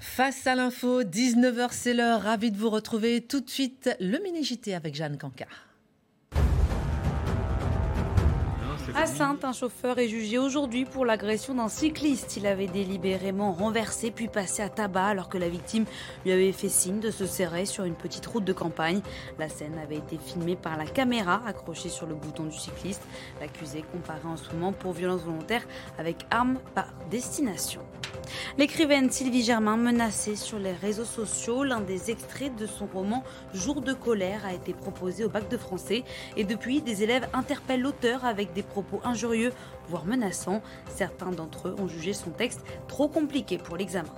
Face à l'info, 19h, c'est l'heure. Ravi de vous retrouver tout de suite. Le mini-JT avec Jeanne Cancard. À Sainte, un chauffeur est jugé aujourd'hui pour l'agression d'un cycliste. Il avait délibérément renversé puis passé à tabac alors que la victime lui avait fait signe de se serrer sur une petite route de campagne. La scène avait été filmée par la caméra accrochée sur le bouton du cycliste. L'accusé comparé en ce moment pour violence volontaire avec arme par destination. L'écrivaine Sylvie Germain menacée sur les réseaux sociaux. L'un des extraits de son roman Jour de colère a été proposé au bac de français et depuis des élèves interpellent l'auteur avec des propos injurieux, voire menaçants. Certains d'entre eux ont jugé son texte trop compliqué pour l'examen.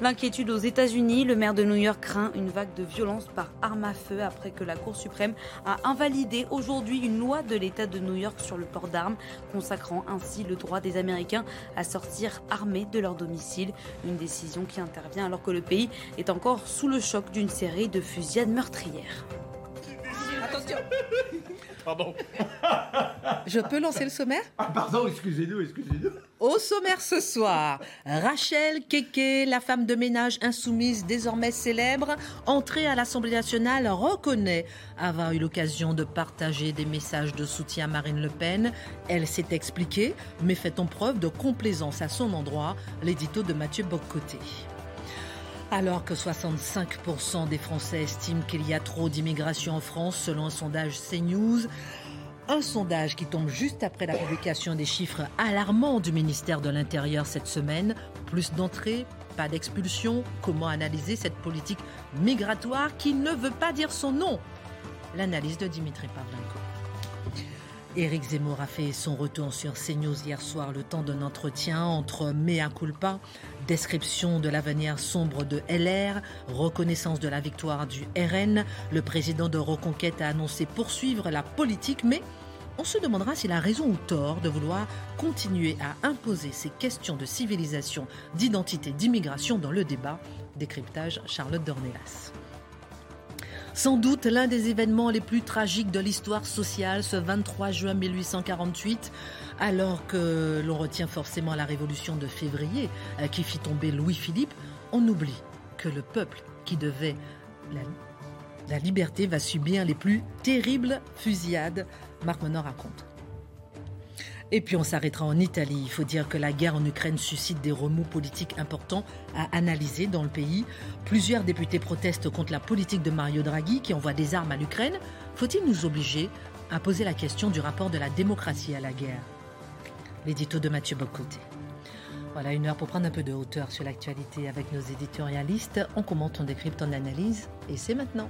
L'inquiétude aux États-Unis, le maire de New York craint une vague de violence par arme à feu après que la Cour suprême a invalidé aujourd'hui une loi de l'État de New York sur le port d'armes, consacrant ainsi le droit des Américains à sortir armés de leur domicile. Une décision qui intervient alors que le pays est encore sous le choc d'une série de fusillades meurtrières. Attention Pardon. Je peux lancer le sommaire? Ah, pardon, excusez-nous, excusez-nous. Au sommaire ce soir, Rachel Keke, la femme de ménage insoumise désormais célèbre, entrée à l'Assemblée nationale, reconnaît avoir eu l'occasion de partager des messages de soutien à Marine Le Pen. Elle s'est expliquée, mais fait-on preuve de complaisance à son endroit L'édito de Mathieu Boccoté. Alors que 65% des Français estiment qu'il y a trop d'immigration en France, selon un sondage CNews, un sondage qui tombe juste après la publication des chiffres alarmants du ministère de l'Intérieur cette semaine. Plus d'entrées, pas d'expulsion. Comment analyser cette politique migratoire qui ne veut pas dire son nom? L'analyse de Dimitri Pavlenko. Éric Zemmour a fait son retour sur CNews hier soir le temps d'un entretien entre mea culpa, description de l'avenir sombre de LR, reconnaissance de la victoire du RN. Le président de Reconquête a annoncé poursuivre la politique, mais on se demandera s'il a raison ou tort de vouloir continuer à imposer ces questions de civilisation, d'identité, d'immigration dans le débat. Décryptage Charlotte Dornelas. Sans doute l'un des événements les plus tragiques de l'histoire sociale, ce 23 juin 1848, alors que l'on retient forcément la révolution de février euh, qui fit tomber Louis-Philippe, on oublie que le peuple qui devait la, liberté va subir les plus terribles fusillades. Marc Menor raconte. Et puis on s'arrêtera en Italie. Il faut dire que la guerre en Ukraine suscite des remous politiques importants à analyser dans le pays. Plusieurs députés protestent contre la politique de Mario Draghi qui envoie des armes à l'Ukraine. Faut-il nous obliger à poser la question du rapport de la démocratie à la guerre? L'édito de Mathieu Bocoté. Voilà une heure pour prendre un peu de hauteur sur l'actualité avec nos éditorialistes. On commente, on décrypte, on analyse et c'est maintenant.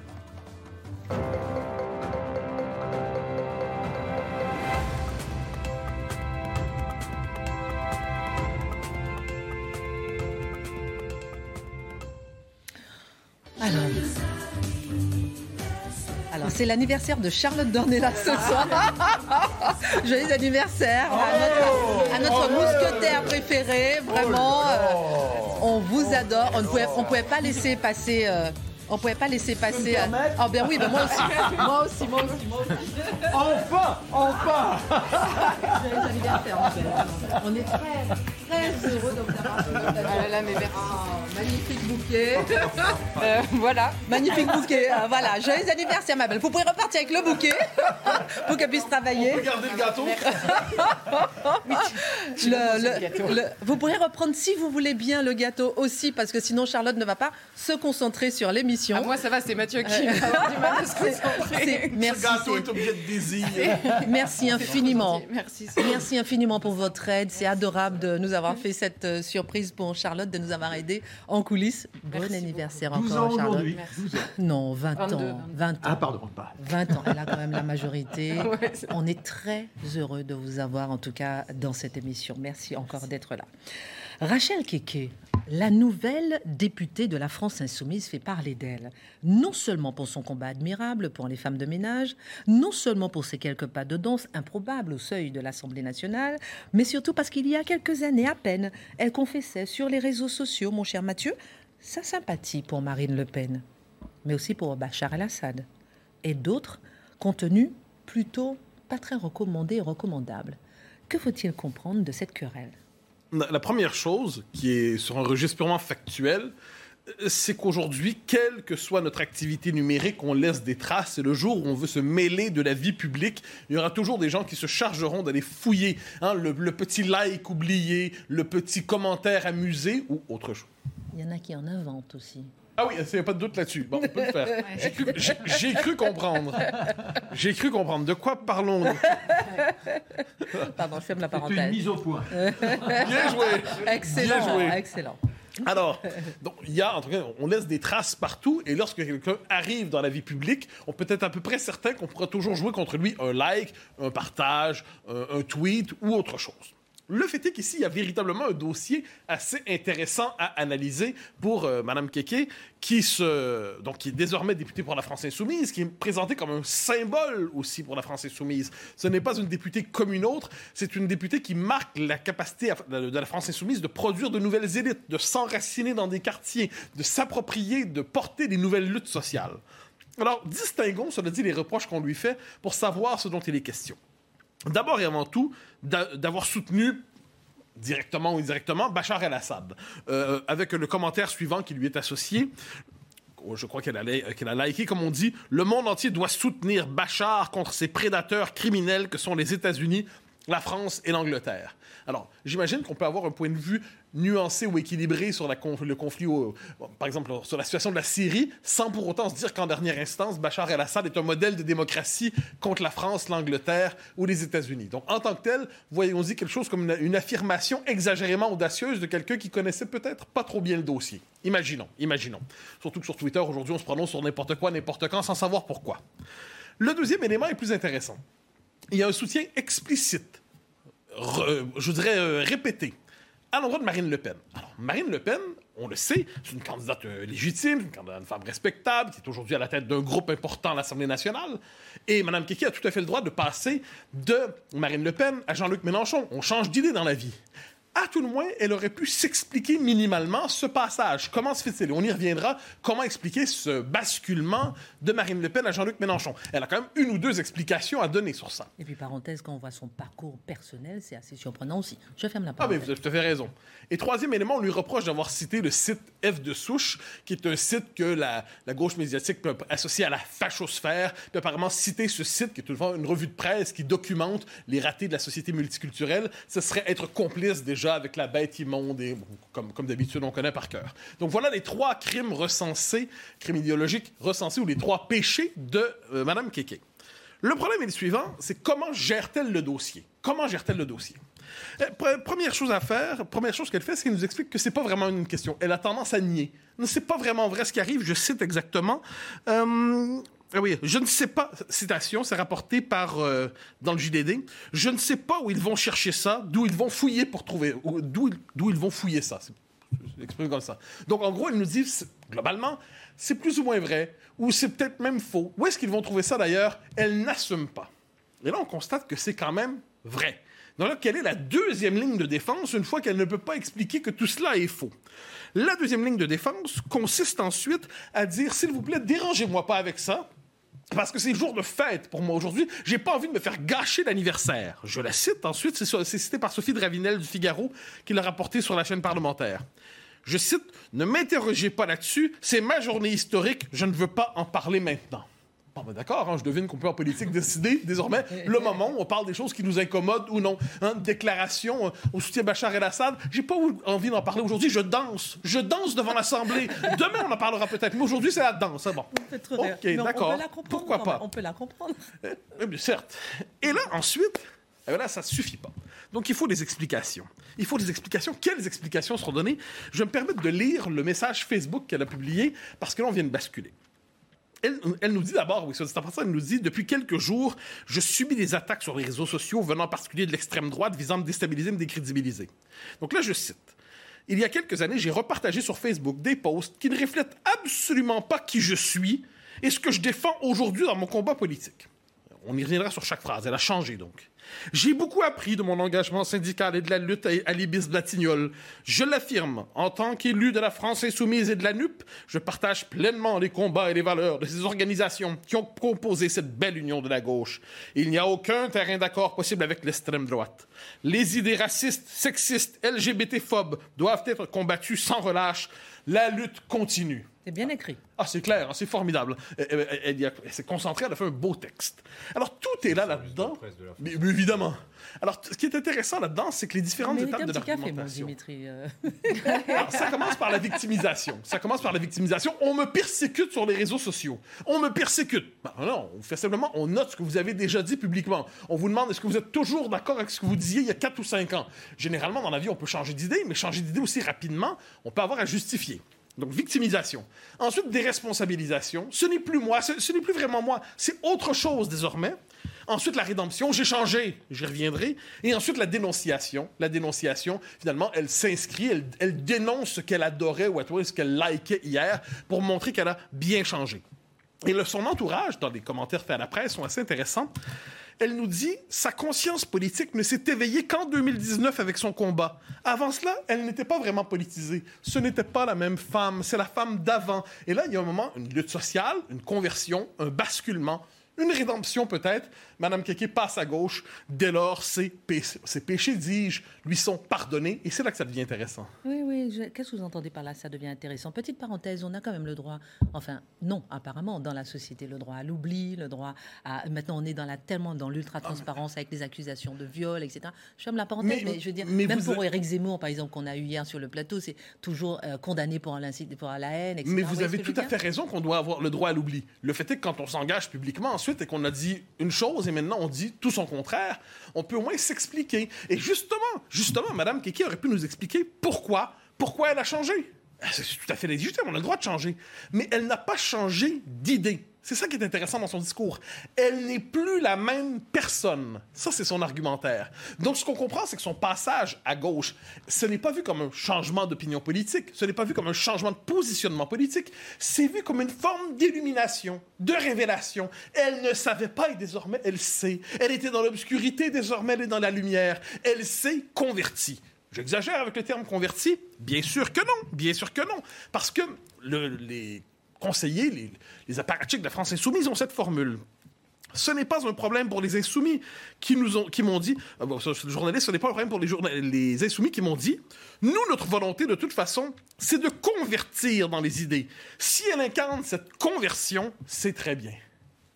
Alors, c'est l'anniversaire de Charlotte Dornelas ce soir. Joyeux anniversaire à notre, à notre mousquetaire préféré. Vraiment, euh, on vous adore. On ne pouvait, on pouvait pas laisser passer. euh, on pouvait pas laisser passer. euh, Ah ben oui, ben moi aussi. Moi aussi, moi aussi, moi aussi. Enfin Enfin Joyeux anniversaire. en fait. On est très, très heureux de vous avoir. Ah là là, mais merci. Magnifique bouquet. Euh, voilà. Magnifique bouquet. Ah, voilà, joyeux anniversaire, ma belle. Vous pouvez repartir avec le bouquet pour qu'elle puisse travailler. Regardez le gâteau Le- le- le gâteau. le- vous pourrez reprendre, si vous voulez bien, le gâteau aussi, parce que sinon Charlotte ne va pas se concentrer sur l'émission. émission. Ah, moi, ça va, c'est Mathieu qui va avoir du mal à se concentrer. Merci. Ce gâteau c'est- est obligé de désir. Merci infiniment. Merci. Merci infiniment pour votre aide. C'est adorable de nous avoir fait cette euh, surprise pour Charlotte, de nous avoir aidé en coulisses. Bon Merci anniversaire 12 ans encore, Charlotte. aujourd'hui. Merci. 12 ans. Non, 20 22, ans. 20 ans. Ah, pardon, pas. 20 ans, elle a quand même la majorité. Ouais, On est très heureux de vous avoir, en tout cas, dans cette émission. Merci encore d'être là. Rachel Keke, la nouvelle députée de la France insoumise, fait parler d'elle, non seulement pour son combat admirable pour les femmes de ménage, non seulement pour ses quelques pas de danse improbables au seuil de l'Assemblée nationale, mais surtout parce qu'il y a quelques années à peine, elle confessait sur les réseaux sociaux, mon cher Mathieu, sa sympathie pour Marine Le Pen, mais aussi pour Bachar el-Assad et d'autres contenus plutôt pas très recommandés et recommandables. Que faut-il comprendre de cette querelle? La première chose, qui est sur un registre purement factuel, c'est qu'aujourd'hui, quelle que soit notre activité numérique, on laisse des traces. Et le jour où on veut se mêler de la vie publique, il y aura toujours des gens qui se chargeront d'aller fouiller hein, le, le petit like oublié, le petit commentaire amusé ou autre chose. Il y en a qui en inventent aussi. Ah oui, il n'y a pas de doute là-dessus. Bon, on peut le faire. J'ai cru, j'ai- j'ai cru comprendre. J'ai cru comprendre. De quoi parlons-nous? Pardon, je ferme la C'est une parenthèse. mise au point. Bien joué! Excellent, Bien joué. excellent. Alors, donc, il y a, en tout cas, on laisse des traces partout, et lorsque quelqu'un arrive dans la vie publique, on peut être à peu près certain qu'on pourra toujours jouer contre lui un like, un partage, un, un tweet ou autre chose. Le fait est qu'ici, il y a véritablement un dossier assez intéressant à analyser pour euh, Mme Keke, qui, se, donc, qui est désormais députée pour la France Insoumise, qui est présentée comme un symbole aussi pour la France Insoumise. Ce n'est pas une députée comme une autre, c'est une députée qui marque la capacité de la France Insoumise de produire de nouvelles élites, de s'enraciner dans des quartiers, de s'approprier, de porter des nouvelles luttes sociales. Alors, distinguons, cela dit, les reproches qu'on lui fait pour savoir ce dont il est question. D'abord et avant tout, d'a- d'avoir soutenu directement ou indirectement Bachar el-Assad, euh, avec le commentaire suivant qui lui est associé. Oh, Je crois qu'elle a, li- qu'elle a liké, comme on dit, le monde entier doit soutenir Bachar contre ces prédateurs criminels que sont les États-Unis, la France et l'Angleterre. Alors, j'imagine qu'on peut avoir un point de vue nuancé ou équilibré sur le conflit, par exemple, sur la situation de la Syrie, sans pour autant se dire qu'en dernière instance, Bachar el-Assad est un modèle de démocratie contre la France, l'Angleterre ou les États-Unis. Donc, en tant que tel, voyons-y quelque chose comme une, une affirmation exagérément audacieuse de quelqu'un qui connaissait peut-être pas trop bien le dossier. Imaginons, imaginons. Surtout que sur Twitter, aujourd'hui, on se prononce sur n'importe quoi, n'importe quand, sans savoir pourquoi. Le deuxième élément est plus intéressant. Il y a un soutien explicite re- je dirais, euh, répété à l'endroit de Marine Le Pen. Alors, Marine Le Pen, on le sait, c'est une candidate euh, légitime, une, candidate- une femme respectable, qui est aujourd'hui à la tête d'un groupe important à l'Assemblée nationale. Et Mme Kiki a tout à fait le droit de passer de Marine Le Pen à Jean-Luc Mélenchon. On change d'idée dans la vie. À tout le moins, elle aurait pu s'expliquer minimalement ce passage. Comment se fait-il? On y reviendra. Comment expliquer ce basculement de Marine Le Pen à Jean-Luc Mélenchon? Elle a quand même une ou deux explications à donner sur ça. Et puis, parenthèse, quand on voit son parcours personnel, c'est assez surprenant aussi. Je ferme la Ah, mais parenthèse. vous avez tout à fait raison. Et troisième élément, on lui reproche d'avoir cité le site F de souche, qui est un site que la, la gauche médiatique peut associer à la fachosphère, puis apparemment citer ce site, qui est toujours une revue de presse qui documente les ratés de la société multiculturelle. Ce serait être complice déjà avec la bête immonde, et, comme, d'habitude, on connaît par cœur. Donc voilà les trois crimes recensés, crimes idéologiques recensés, ou les trois péchés de euh, Madame Keke. Le problème est le suivant, c'est comment gère-t-elle le dossier? Comment gère-t-elle le dossier? Euh, pre- Première chose à faire, première chose qu'elle fait, c'est qu'elle nous explique que c'est pas vraiment une question. Elle a tendance à nier. C'est pas vraiment vrai ce qui arrive. Je cite exactement. Euh, ah oui, je ne sais pas. Citation, c'est rapporté par euh, dans le JDD. Je ne sais pas où ils vont chercher ça, d'où ils vont fouiller pour trouver, ou- d'où ils- vont fouiller ça. L'exprime comme ça. Donc, en gros, ils nous disent, globalement, c'est plus ou moins vrai, ou c'est peut-être même faux. Où est-ce qu'ils vont trouver ça d'ailleurs? Elle n'assume pas. Et là, on constate que c'est quand même vrai. Donc quelle est la deuxième ligne de défense une fois qu'elle ne peut pas expliquer que tout cela est faux? La deuxième ligne de défense consiste ensuite à dire, s'il vous plaît, dérangez-moi pas avec ça. Parce que c'est jour de fête pour moi aujourd'hui. J'ai pas envie de me faire gâcher l'anniversaire. Je la cite ensuite. C'est cité par Sophie de Ravinel du Figaro qui l'a rapporté sur la chaîne parlementaire. Je cite Ne m'interrogez pas là-dessus. C'est ma journée historique. Je ne veux pas en parler maintenant. Bon, ben d'accord, hein, je devine qu'on peut en politique décider désormais le moment où on parle des choses qui nous incommodent ou non. Hein, déclaration euh, au soutien Bachar el-Assad, j'ai pas envie d'en parler aujourd'hui, je danse. Je danse devant l'Assemblée. Demain, on en parlera peut-être, mais aujourd'hui, c'est la danse. Hein, bon. Ok, d'accord. Pourquoi pas? On peut la comprendre. Eh, bien, certes. Et là, ensuite, eh là, ça suffit pas. Donc, il faut des explications. Il faut des explications. Quelles explications seront données? Je vais me permettre de lire le message Facebook qu'elle a publié parce que là, on vient de basculer. Elle, nous dit d'abord, oui, ça, elle nous dit depuis quelques jours, je subis des attaques sur les réseaux sociaux venant en particulier de l'extrême droite visant à me déstabiliser, me décrédibiliser. Donc là, je cite. Il y a quelques années, j'ai repartagé sur Facebook des posts qui ne reflètent absolument pas qui je suis et ce que je défends aujourd'hui dans mon combat politique. On y reviendra sur chaque phrase. Elle a changé donc. J'ai beaucoup appris de mon engagement syndical et de la lutte à l'Ibis Batignolles. Je l'affirme, en tant qu'élu de la France insoumise et de la NUP, je partage pleinement les combats et les valeurs de ces organisations qui ont composé cette belle union de la gauche. Il n'y a aucun terrain d'accord possible avec l'extrême droite. Les idées racistes, sexistes, LGBT-phobes doivent être combattues sans relâche. La lutte continue. C'est bien écrit. Ah, c'est clair, hein, c'est formidable. Elle, s'est concentrée, elle a fait un beau texte. Alors, tout est là, là-dedans. Mais, évidemment. Alors, ce qui est intéressant là-dedans, c'est que les différentes étapes de l'argumentation... Dimitri. Euh. Alors, ça commence par la victimisation. Ça commence par la victimisation. On me persécute sur les réseaux sociaux. On me persécute. Ben, non, on fait simplement, on note ce que vous avez déjà dit publiquement. On vous demande, est-ce que vous êtes toujours d'accord avec ce que vous disiez il y a 4 ou 5 ans? Généralement, dans la vie, on peut changer d'idée, mais changer d'idée aussi rapidement, on peut avoir à justifier. Donc, victimisation. Ensuite, déresponsabilisation. Ce n'est plus moi, ce, n'est plus vraiment moi, c'est autre chose désormais. Ensuite, la rédemption, j'ai changé, j'y reviendrai. Et ensuite, la dénonciation. La dénonciation, finalement, elle s'inscrit, elle, dénonce ce qu'elle adorait ou ce qu'elle likait hier pour montrer qu'elle a bien changé. Et le, son entourage, dans les commentaires faits à la presse, sont assez intéressants elle nous dit sa conscience politique ne s'est éveillée qu'en 2019 avec son combat. Avant cela, elle n'était pas vraiment politisée. Ce n'était pas la même femme, c'est la femme d'avant. Et là, il y a un moment, une lutte sociale, une conversion, un basculement une rédemption peut-être. Madame Keke passe à gauche. Dès lors, ses, péchés, dis-je, lui sont pardonnés. Et c'est là que ça devient intéressant. Oui, oui. Qu'est-ce que vous entendez par là? Ça devient intéressant. Petite parenthèse, on a quand même le droit, enfin, non, apparemment, dans la société, le droit à l'oubli, le droit à. Maintenant, on est dans la, tellement dans l'ultra-transparence avec les accusations de viol, etc. Je ferme la parenthèse, mais, je veux dire, même pour Éric Zemmour, par exemple, qu'on a eu hier sur le plateau, c'est toujours euh, condamné pour, pour la haine, etc. Mais vous, avez tout à fait raison qu'on doit avoir le droit à l'oubli. Le fait est que quand on s'engage publiquement, et qu'on a dit une chose et maintenant on dit tout son contraire, on peut au moins s'expliquer. Et justement, justement, Madame Kiki aurait pu nous expliquer pourquoi, pourquoi elle a changé. C'est tout à fait légitime, on a le droit de changer. Mais elle n'a pas changé d'idée. C'est ça qui est intéressant dans son discours. Elle n'est plus la même personne. Ça, c'est son argumentaire. Donc, ce qu'on comprend, c'est que son passage à gauche, ce n'est pas vu comme un changement d'opinion politique, ce n'est pas vu comme un changement de positionnement politique, c'est vu comme une forme d'illumination, de révélation. Elle ne savait pas et désormais, elle sait. Elle était dans l'obscurité, désormais, elle est dans la lumière. Elle s'est convertie. J'exagère avec le terme converti? Bien sûr que non, bien sûr que non. Parce que le, les conseillers, les, les apparatchiks de la France insoumise ont cette formule. Ce n'est pas un problème pour les insoumis qui nous ont, qui m'ont dit, bon, ce, journaliste, ce n'est pas un problème pour les, les insoumis qui m'ont dit, nous, notre volonté, de toute façon, c'est de convertir dans les idées. Si elle incarne cette conversion, c'est très bien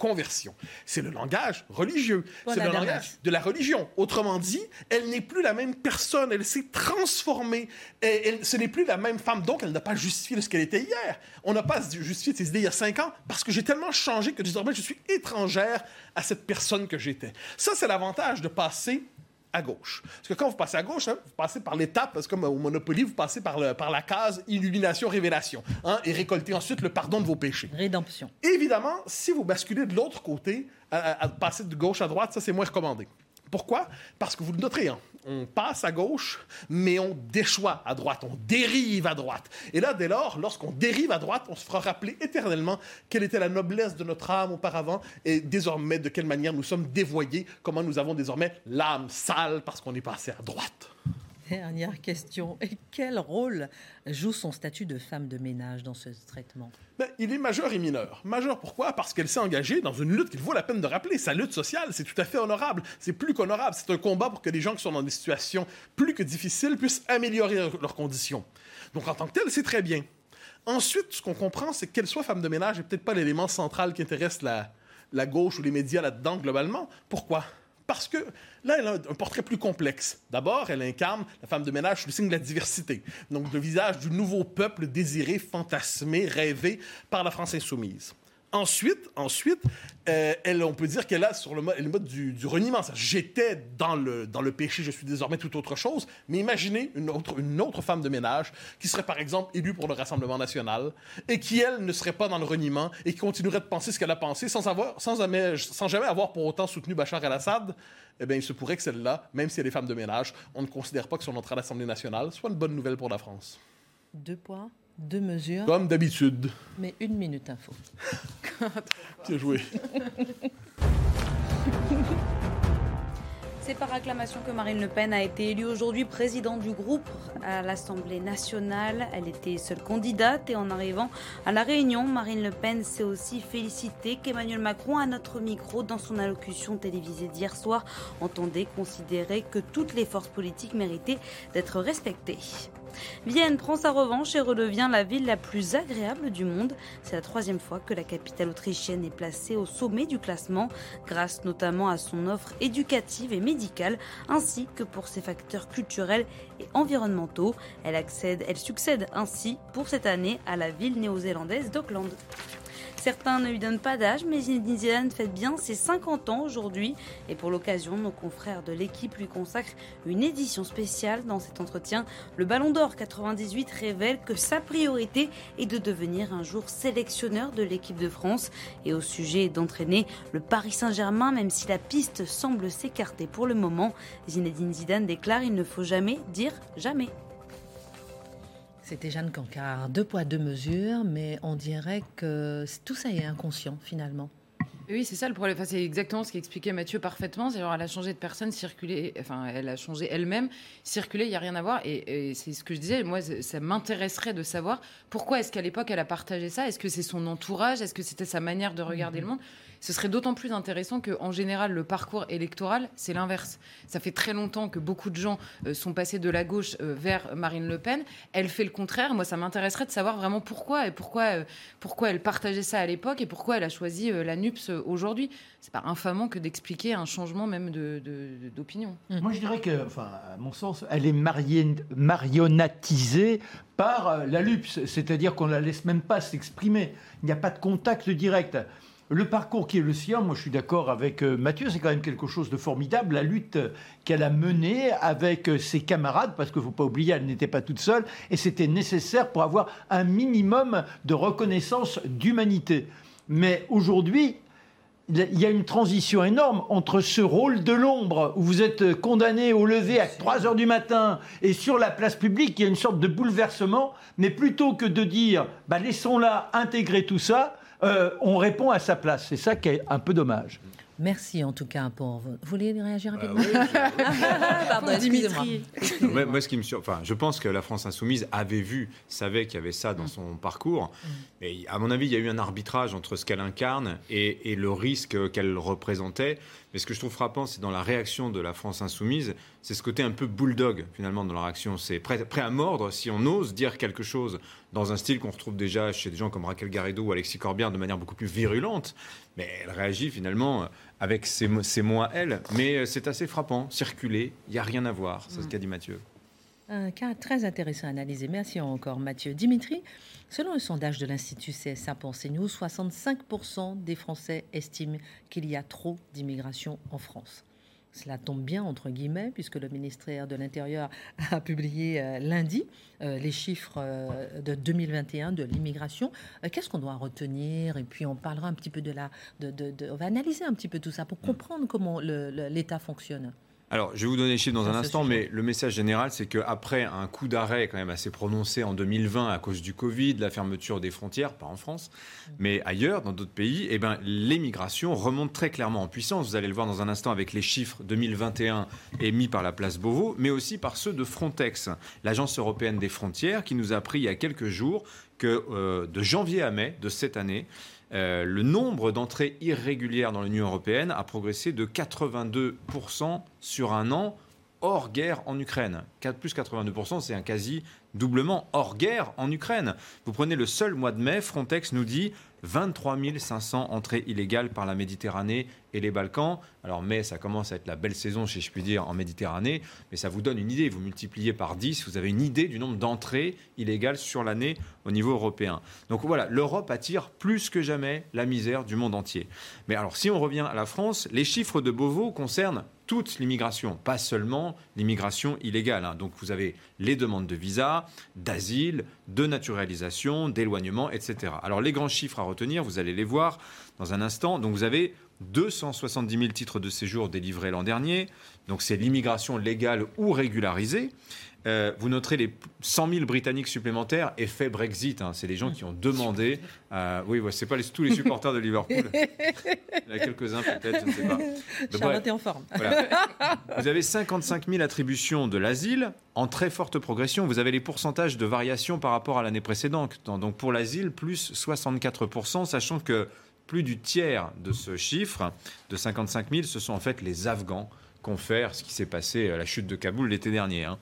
conversion. C'est le langage religieux. c'est le langage de la religion. Autrement dit, elle n'est plus la même personne. Elle s'est transformée. Et ce n'est plus la même femme. Donc, elle n'a pas justifié ce qu'elle était hier. On n'a pas justifié ses idées il y a cinq ans parce que j'ai tellement changé que désormais, je suis étrangère à cette personne que j'étais. Ça, c'est l'avantage de passer à gauche. Parce que quand vous passez à gauche, hein, vous passez par l'étape, c'est comme au Monopoly, vous passez par, le, par la case illumination, révélation, hein, et récoltez ensuite le pardon de vos péchés. Rédemption. Évidemment, si vous basculez de l'autre côté, à, passer de gauche à droite, ça c'est moins recommandé. Pourquoi? Parce que vous le noterez, hein, on passe à gauche, mais on déchoit à droite, on dérive à droite. Et là, dès lors, lorsqu'on dérive à droite, on se fera rappeler éternellement quelle était la noblesse de notre âme auparavant et désormais de quelle manière nous sommes dévoyés, comment nous avons désormais l'âme sale parce qu'on est passé à droite. Dernière question. Et quel rôle joue son statut de femme de ménage dans ce traitement? Ben, Il est majeur et mineur. Majeur pourquoi? Parce qu'elle s'est engagée dans une lutte qu'il vaut la peine de rappeler. Sa lutte sociale, c'est tout à fait honorable. C'est plus qu'honorable. C'est un combat pour que les gens qui sont dans des situations plus que difficiles puissent améliorer leurs conditions. Donc en tant que tel, c'est très bien. Ensuite, ce qu'on comprend, c'est qu'elle soit femme de ménage n'est peut-être pas l'élément central qui intéresse la, la gauche ou les médias là-dedans globalement. Pourquoi? Parce que là, elle a un portrait plus complexe. D'abord, elle incarne la femme de ménage sous le signe de la diversité. Donc, le visage du nouveau peuple désiré, fantasmé, rêvé par la France insoumise. Ensuite, ensuite euh, on peut dire qu'elle a sur le mode, du, reniement. J'étais dans le, péché, je suis désormais tout autre chose. Mais imaginez une autre, femme de ménage qui serait, par exemple, élue pour le Rassemblement national et qui, elle, ne serait pas dans le reniement et qui continuerait de penser ce qu'elle a pensé sans, jamais, sans jamais avoir pour autant soutenu Bachar el-Assad. Eh bien, il se pourrait que celle-là, même si elle est femme de ménage, on ne considère pas que son entrée à l'Assemblée nationale soit une bonne nouvelle pour la France. Deux points deux mesures. Comme d'habitude. Mais une minute info. Bien joué. C'est par acclamation que Marine Le Pen a été élue aujourd'hui présidente du groupe à l'Assemblée nationale. Elle était seule candidate et en arrivant à la Réunion, Marine Le Pen s'est aussi félicitée qu'Emmanuel Macron, à notre micro, dans son allocution télévisée d'hier soir, entendait considérer que toutes les forces politiques méritaient d'être respectées. Vienne prend sa revanche et redevient la ville la plus agréable du monde. C'est la troisième fois que la capitale autrichienne est placée au sommet du classement, grâce notamment à son offre éducative et médicale, ainsi que pour ses facteurs culturels et environnementaux. Elle, succède ainsi pour cette année à la ville néo-zélandaise d'Auckland. Certains ne lui donnent pas d'âge, mais Zinedine Zidane fête bien ses 50 ans aujourd'hui. Et pour l'occasion, nos confrères de l'équipe lui consacrent une édition spéciale dans cet entretien. Le Ballon d'Or 98 révèle que sa priorité est de devenir un jour sélectionneur de l'équipe de France. Et au sujet d'entraîner le Paris Saint-Germain, même si la piste semble s'écarter pour le moment, Zinedine Zidane déclare il ne faut jamais dire jamais. C'était Jeanne Cancard. Deux poids, deux mesures, mais on dirait que tout ça est inconscient finalement. Oui, c'est ça le problème. Enfin, c'est exactement ce qu'expliquait Mathieu parfaitement. C'est elle a changé de personne, circulé. Enfin, elle a changé elle-même, circulé. Il n'y a rien à voir. Et, c'est ce que je disais. Moi, ça m'intéresserait de savoir pourquoi est-ce qu'à l'époque elle a partagé ça? Est-ce que c'est son entourage? Est-ce que c'était sa manière de regarder le mhm. monde? Ce serait d'autant plus intéressant qu'en général, le parcours électoral, c'est l'inverse. Ça fait très longtemps que beaucoup de gens euh, sont passés de la gauche euh, vers Marine Le Pen. Elle fait le contraire. Moi, ça m'intéresserait de savoir vraiment pourquoi et pourquoi, euh, pourquoi elle partageait ça à l'époque et pourquoi elle a choisi la NUPS aujourd'hui. C'est pas infamant que d'expliquer un changement même d'opinion. De, Moi, je dirais que, enfin, à mon sens, elle est marionnatisée par la LUPS, c'est-à-dire qu'on la laisse même pas s'exprimer. Il n'y a pas de contact direct le parcours qui est le sien, moi je suis d'accord avec euh, Mathieu, c'est quand même quelque chose de formidable, la lutte qu'elle a menée avec euh, ses camarades, parce qu'il ne faut pas oublier, elle n'était pas toute seule, et c'était nécessaire pour avoir un minimum de reconnaissance d'humanité. Mais aujourd'hui, il y a une transition énorme entre ce rôle de l'ombre, où vous êtes condamné au lever à 3 heures du matin, et sur la place publique, il y a une sorte de bouleversement, mais plutôt que de dire, bah, laissons-la intégrer tout ça, euh, on répond à sa place. C'est ça qui est un peu dommage. Merci en tout cas pour. Vous voulez réagir rapidement Pardon, Dimitri. moi, ce qui me enfin, je pense que la France insoumise avait vu, savait qu'il y avait ça dans mm. son parcours. Mm. Mais à mon avis, il y a eu un arbitrage entre ce qu'elle incarne et, le risque qu'elle représentait. Mais ce que je trouve frappant, c'est dans la réaction de la France insoumise, c'est ce côté un peu bulldog finalement dans la réaction. C'est prêt, prêt, à mordre si on ose dire quelque chose dans un style qu'on retrouve déjà chez des gens comme Raquel Garrido ou Alexis Corbière de manière beaucoup plus virulente. Mais elle réagit finalement avec ses, mots à elle. Mais euh, c'est assez frappant. Circuler, il n'y a rien à voir, c'est ce qu'a dit Mathieu. Un cas très intéressant à analyser. Merci encore Mathieu. Dimitri, selon le sondage de l'Institut CSA pour CNews, 65% des Français estiment qu'il y a trop d'immigration en France. Cela tombe bien, entre guillemets, puisque le ministère de l'Intérieur a publié euh, lundi euh, les chiffres euh, de 2021 de l'immigration. Qu'est-ce qu'on doit retenir? Et puis on parlera un petit peu de la... De, on va analyser un petit peu tout ça pour comprendre comment l'État fonctionne. Alors, je vais vous donner les chiffres dans un instant, mais le message général, c'est qu'après un coup d'arrêt quand même assez prononcé en 2020 à cause du Covid, la fermeture des frontières, pas en France, mais ailleurs, dans d'autres pays, eh ben, l'émigration remonte très clairement en puissance. Vous allez le voir dans un instant avec les chiffres 2021 émis par la place Beauvau, mais aussi par ceux de Frontex, l'agence européenne des frontières, qui nous a appris il y a quelques jours que euh, de janvier à mai de cette année, euh, le nombre d'entrées irrégulières dans l'Union européenne a progressé de 82% sur un an hors guerre en Ukraine. 4 plus 82%, c'est un quasi doublement hors guerre en Ukraine. Vous prenez le seul mois de mai, Frontex nous dit 23 500 entrées illégales par la Méditerranée et les Balkans. Alors mai, ça commence à être la belle saison, si je puis dire, en Méditerranée, mais ça vous donne une idée. Vous multipliez par 10, vous avez une idée du nombre d'entrées illégales sur l'année au niveau européen. Donc voilà, l'Europe attire plus que jamais la misère du monde entier. Mais alors si on revient à la France, les chiffres de Beauvau concernent toute l'immigration, pas seulement l'immigration illégale. Hein. Donc vous avez les demandes de visa, d'asile, de naturalisation, d'éloignement, etc. Alors les grands chiffres à retenir, vous allez les voir dans un instant. Donc vous avez 270 000 titres de séjour délivrés l'an dernier. Donc c'est l'immigration légale ou régularisée. Euh, vous noterez les 100 000 Britanniques supplémentaires, effet Brexit. Hein. c'est les gens qui ont demandé. Euh, oui, c'est pas tous les supporters de Liverpool. Il y en a quelques-uns peut-être, je ne sais pas. Charlotte est en forme. Vous avez 55 000 attributions de l'asile en très forte progression. Vous avez les pourcentages de variation par rapport à l'année précédente. Donc pour l'asile, plus 64% sachant que plus du tiers de ce chiffre, de 55 000, ce sont en fait les Afghans fait ce qui s'est passé à la chute de Kaboul l'été dernier. Hein.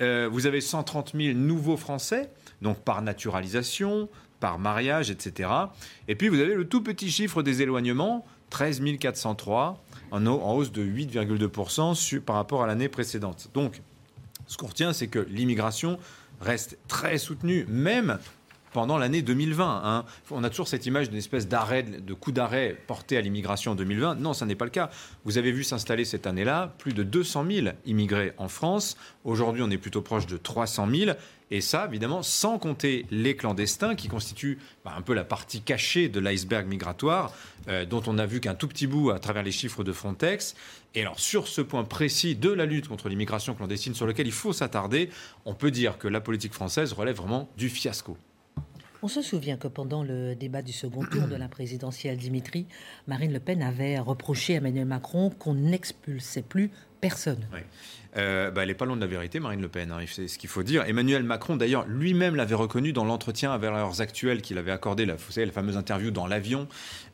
Euh, vous avez 130 000 nouveaux Français, donc par naturalisation, par mariage, etc. Et puis vous avez le tout petit chiffre des éloignements, 13 403, en, hausse de 8,2% par rapport à l'année précédente. Donc, ce qu'on retient, c'est que l'immigration reste très soutenue, même pendant l'année 2020. Hein. On a toujours cette image d'une espèce d'arrêt, de coup d'arrêt porté à l'immigration en 2020. Non, ça n'est pas le cas. Vous avez vu s'installer cette année-là plus de 200 000 immigrés en France. Aujourd'hui, on est plutôt proche de 300 000. Et ça, évidemment, sans compter les clandestins qui constituent bah, un peu la partie cachée de l'iceberg migratoire, euh, dont on a vu qu'un tout petit bout à travers les chiffres de Frontex. Et alors, sur ce point précis de la lutte contre l'immigration clandestine, sur lequel il faut s'attarder, on peut dire que la politique française relève vraiment du fiasco. On se souvient que pendant le débat du second tour de la présidentielle Dimitri, Marine Le Pen avait reproché à Emmanuel Macron qu'on n'expulsait plus personne. Euh, bah, elle n'est pas loin de la vérité, Marine Le Pen, hein, c'est ce qu'il faut dire. Emmanuel Macron, d'ailleurs, lui-même l'avait reconnu dans l'entretien avec leurs actuels qu'il avait accordé, la, vous savez, la fameuse interview dans l'avion.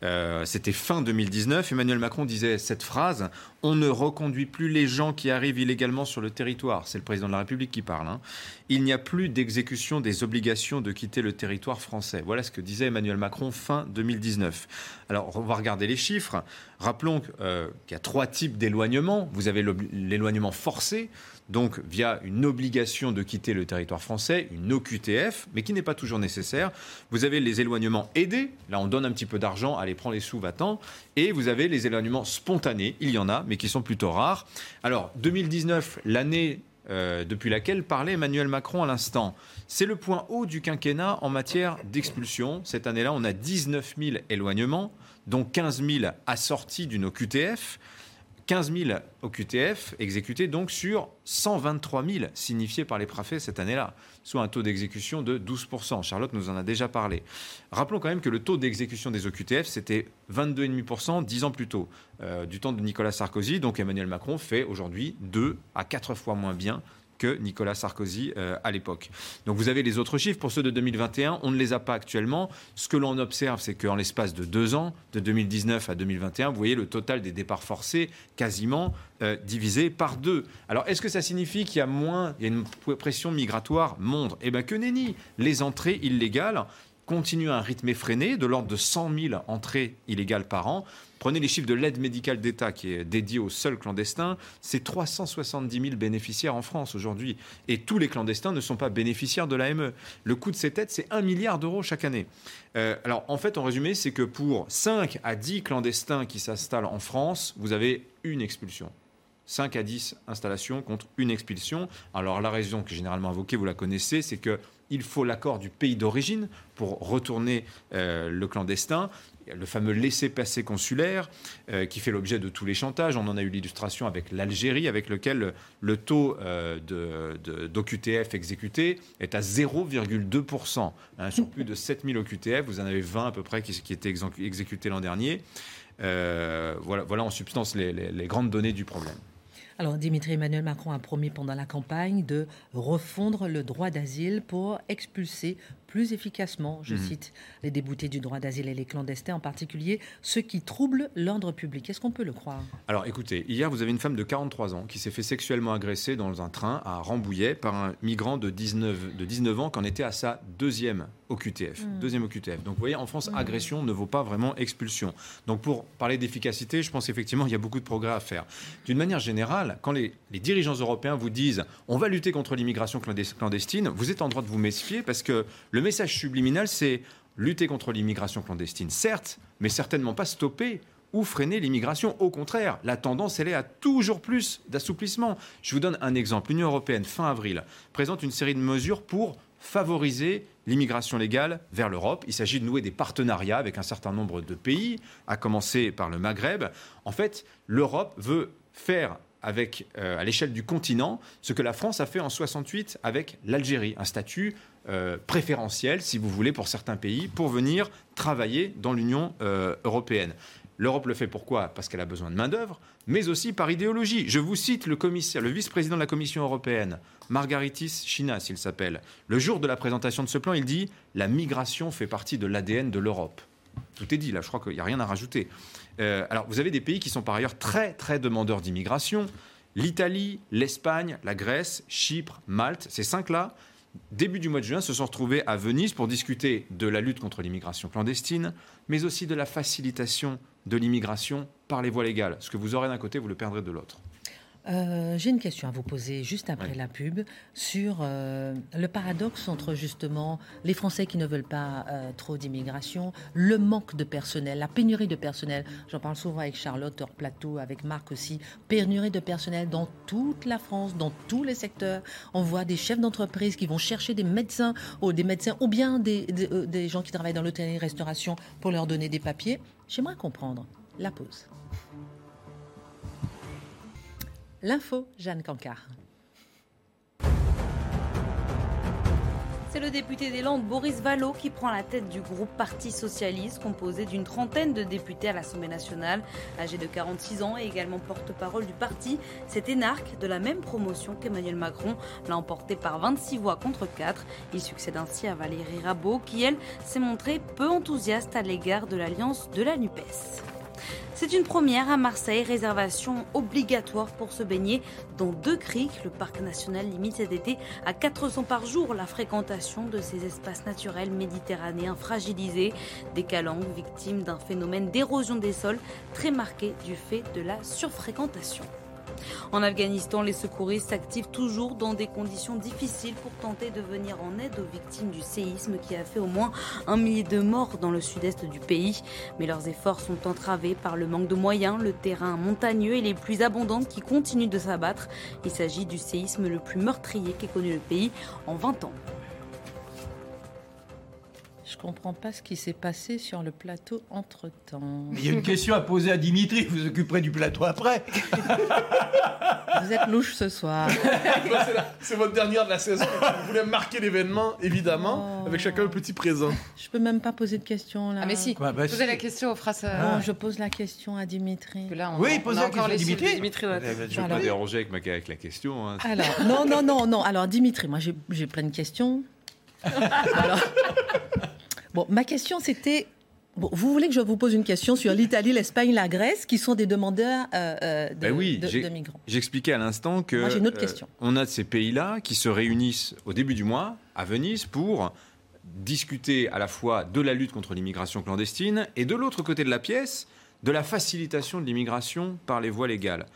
Euh, c'était fin 2019. Emmanuel Macron disait cette phrase On ne reconduit plus les gens qui arrivent illégalement sur le territoire. C'est le président de la République qui parle. Hein. Il n'y a plus d'exécution des obligations de quitter le territoire français. Voilà ce que disait Emmanuel Macron fin 2019. Alors, on va regarder les chiffres. Rappelons euh, qu'il y a trois types d'éloignement. Vous avez l'éloignement forcé, donc via une obligation de quitter le territoire français, une OQTF, mais qui n'est pas toujours nécessaire. Vous avez les éloignements aidés, là on donne un petit peu d'argent, allez prends les sous, va-t'en. Et vous avez les éloignements spontanés, il y en a, mais qui sont plutôt rares. Alors 2019, l'année euh, depuis laquelle parlait Emmanuel Macron à l'instant. C'est le point haut du quinquennat en matière d'expulsion. Cette année-là, on a 19 000 éloignements, dont 15 000 assortis d'une OQTF. 15 000 OQTF exécutés donc sur 123 000 signifiés par les préfets cette année-là, soit un taux d'exécution de 12% Charlotte nous en a déjà parlé. Rappelons quand même que le taux d'exécution des OQTF, c'était 22,5% dix ans plus tôt, euh, du temps de Nicolas Sarkozy. Donc Emmanuel Macron fait aujourd'hui 2 à 4 fois moins bien que Nicolas Sarkozy euh, à l'époque. Donc vous avez les autres chiffres. Pour ceux de 2021, on ne les a pas actuellement. Ce que l'on observe, c'est qu'en l'espace de deux ans, de 2019 à 2021, vous voyez le total des départs forcés quasiment euh, divisé par deux. Alors est-ce que ça signifie qu'il y a moins, il y a une pression migratoire moindre? Eh bien que nenni. Les entrées illégales continuent à un rythme effréné, de l'ordre de 100 000 entrées illégales par an. Prenez les chiffres de l'aide médicale d'État qui est dédiée aux seuls clandestins, c'est 370 000 bénéficiaires en France aujourd'hui. Et tous les clandestins ne sont pas bénéficiaires de l'AME. Le coût de ces têtes, c'est 1 milliard d'euros chaque année. Euh, alors en fait, en résumé, c'est que pour 5 à 10 clandestins qui s'installent en France, vous avez une expulsion. 5 à 10 installations contre une expulsion. Alors la raison qui est généralement invoquée, vous la connaissez, c'est que il faut l'accord du pays d'origine pour retourner euh, le clandestin le fameux laissez-passer consulaire euh, qui fait l'objet de tous les chantages. On en a eu l'illustration avec l'Algérie, avec lequel le taux euh, d'OQTF exécuté est à 0,2%. Hein, sur plus de 7000 OQTF, vous en avez 20 à peu près qui, étaient exécutés l'an dernier. Voilà, voilà en substance les grandes données du problème. Alors, Dimitri Emmanuel Macron a promis pendant la campagne de refondre le droit d'asile pour expulser plus efficacement, je Mhm. cite, les déboutés du droit d'asile et les clandestins, en particulier ceux qui troublent l'ordre public. Est-ce qu'on peut le croire? Alors écoutez, hier vous avez une femme de 43 ans qui s'est fait sexuellement agresser dans un train à Rambouillet par un migrant de 19, de 19 ans qui en était à sa deuxième OQTF. Mm. Deuxième OQTF. Donc vous voyez, en France, Mm. agression ne vaut pas vraiment expulsion. Donc pour parler d'efficacité, je pense effectivement qu'il y a beaucoup de progrès à faire. D'une manière générale, quand les, les dirigeants européens vous disent on va lutter contre l'immigration clandes- clandestine, vous êtes en droit de vous méfier parce que le message subliminal c'est lutter contre l'immigration clandestine, certes, mais certainement pas stopper ou freiner l'immigration. Au contraire, la tendance, elle est à toujours plus d'assouplissement. Je vous donne un exemple. L'Union européenne, fin avril, présente une série de mesures pour favoriser l'immigration légale vers l'Europe. Il s'agit de nouer des partenariats avec un certain nombre de pays, à commencer par le Maghreb. En fait, l'Europe veut faire euh, à l'échelle du continent ce que la France a fait en 68 avec l'Algérie, un statut euh, préférentiel, si vous voulez, pour certains pays, pour venir travailler dans l'Union euh, européenne. L'Europe le fait pourquoi? Parce qu'elle a besoin de main-d'œuvre, mais aussi par idéologie. Je vous cite le commissaire, le vice-président de la Commission européenne, Margaritis Chinas, il s'appelle. Le jour de la présentation de ce plan, il dit La migration fait partie de l'ADN de l'Europe. Tout est dit là, je crois qu'il n'y a rien à rajouter. Euh, alors, vous avez des pays qui sont par ailleurs très, très demandeurs d'immigration. L'Italie, l'Espagne, la Grèce, Chypre, Malte, ces cinq-là, début du mois de juin, se sont retrouvés à Venise pour discuter de la lutte contre l'immigration clandestine, mais aussi de la facilitation de l'immigration par les voies légales. Ce que vous aurez d'un côté, vous le perdrez de l'autre. Euh, J'ai une question à vous poser juste après Oui. la pub sur euh, le paradoxe entre justement les Français qui ne veulent pas euh, trop d'immigration, le manque de personnel, la pénurie de personnel. J'en parle souvent avec Charlotte hors plateau, avec Marc aussi. Pénurie de personnel dans toute la France, dans tous les secteurs. On voit des chefs d'entreprise qui vont chercher des médecins ou des médecins ou bien des, des, des gens qui travaillent dans l'hôtellerie-restauration pour leur donner des papiers. J'aimerais comprendre. La pause. L'info, Jeanne Cancard. C'est le député des Landes, Boris Vallaud, qui prend la tête du groupe Parti Socialiste, composé d'une trentaine de députés à l'Assemblée nationale. Âgé de 46 ans et également porte-parole du parti, cet énarque de la même promotion qu'Emmanuel Macron l'a emporté par 26 voix contre 4. Il succède ainsi à Valérie Rabault, qui, elle, s'est montrée peu enthousiaste à l'égard de l'alliance de la NUPES. C'est une première à Marseille, réservation obligatoire pour se baigner dans deux criques. Le parc national limite cet été à 400 par jour la fréquentation de ces espaces naturels méditerranéens fragilisés. Des calanques victimes d'un phénomène d'érosion des sols très marqué du fait de la surfréquentation. En Afghanistan, les secouristes s'activent toujours dans des conditions difficiles pour tenter de venir en aide aux victimes du séisme qui a fait au moins un millier de morts dans le sud-est du pays. Mais leurs efforts sont entravés par le manque de moyens, le terrain montagneux et les pluies abondantes qui continuent de s'abattre. Il s'agit du séisme le plus meurtrier qu'ait connu le pays en 20 ans. Je comprends pas ce qui s'est passé sur le plateau entre-temps. Il y a une question à poser à Dimitri, vous occuperez du plateau après. Vous êtes louche ce soir. C'est votre dernière de la saison. Vous voulez marquer l'événement, évidemment, Oh. avec chacun un petit présent. Je peux même pas poser de questions là. Ah mais si, Bah, bah, posez si. la question, on fera ça. Bon, je pose la question à Dimitri. Que là, on, Oui, on posez a la encore question les à Dimitri. Dimitri Eh. Je ne veux Voilà. pas déranger avec, ma, avec la question. hein. Alors, non, non, non, non. Alors, Dimitri, moi, j'ai j'ai plein de questions. Alors, bon, ma question, c'était. Bon, vous voulez que je vous pose une question sur l'Italie, l'Espagne, la Grèce, qui sont des demandeurs euh, euh, de, Ben oui, de- migrants. J'expliquais à l'instant que Moi, une autre euh, question. on a de ces pays-là qui se réunissent au début du mois à Venise pour discuter à la fois de la lutte contre l'immigration clandestine et de l'autre côté de la pièce de la facilitation de l'immigration par les voies légales.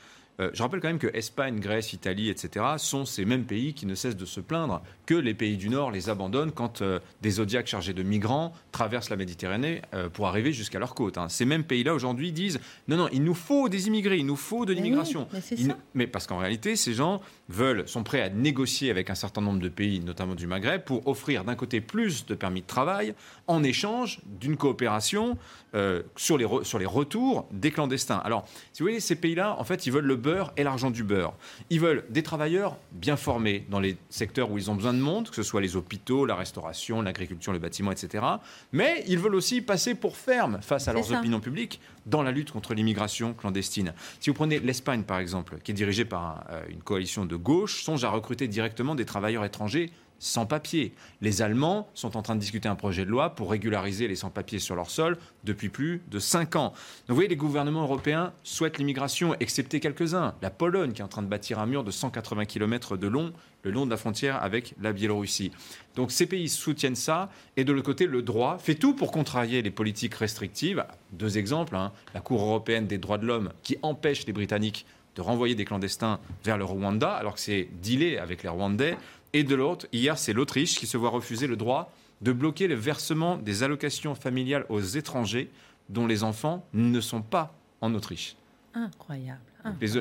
Euh, je rappelle quand même que Espagne, Grèce, Italie, etc. sont ces mêmes pays qui ne cessent de se plaindre que les pays du Nord les abandonnent quand euh, des zodiacs chargés de migrants traversent la Méditerranée euh, pour arriver jusqu'à leur côte. hein. Ces mêmes pays-là aujourd'hui disent non, non, il nous faut des immigrés, il nous faut de Mais oui, l'immigration. mais mais parce qu'en réalité, ces gens veulent, sont prêts à négocier avec un certain nombre de pays, notamment du Maghreb, pour offrir d'un côté plus de permis de travail en échange d'une coopération euh, sur, les sur les retours des clandestins. Alors, si vous voyez, ces pays-là, en fait, ils veulent le beurre et l'argent du beurre. Ils veulent des travailleurs bien formés dans les secteurs où ils ont besoin de monde, que ce soit les hôpitaux, la restauration, l'agriculture, le bâtiment, etc. Mais ils veulent aussi passer pour ferme face à leurs ça. opinions publiques dans la lutte contre l'immigration clandestine. Si vous prenez l'Espagne, par exemple, qui est dirigée par un- euh, une coalition de gauche, songe à recruter directement des travailleurs étrangers sans-papiers. Les Allemands sont en train de discuter un projet de loi pour régulariser les sans-papiers sur leur sol depuis plus de 5 ans. Donc vous voyez, les gouvernements européens souhaitent l'immigration, excepté quelques-uns. La Pologne, qui est en train de bâtir un mur de 180 km de long le long de la frontière avec la Biélorussie. Donc ces pays soutiennent ça, et de l'autre côté, le droit fait tout pour contrarier les politiques restrictives. Deux exemples, hein. la Cour européenne des droits de l'homme qui empêche les Britanniques de renvoyer des clandestins vers le Rwanda, alors que c'est dealé avec les Rwandais. Et de l'autre, hier, c'est l'Autriche qui se voit refuser le droit de bloquer le versement des allocations familiales aux étrangers dont les enfants ne sont pas en Autriche. Incroyable.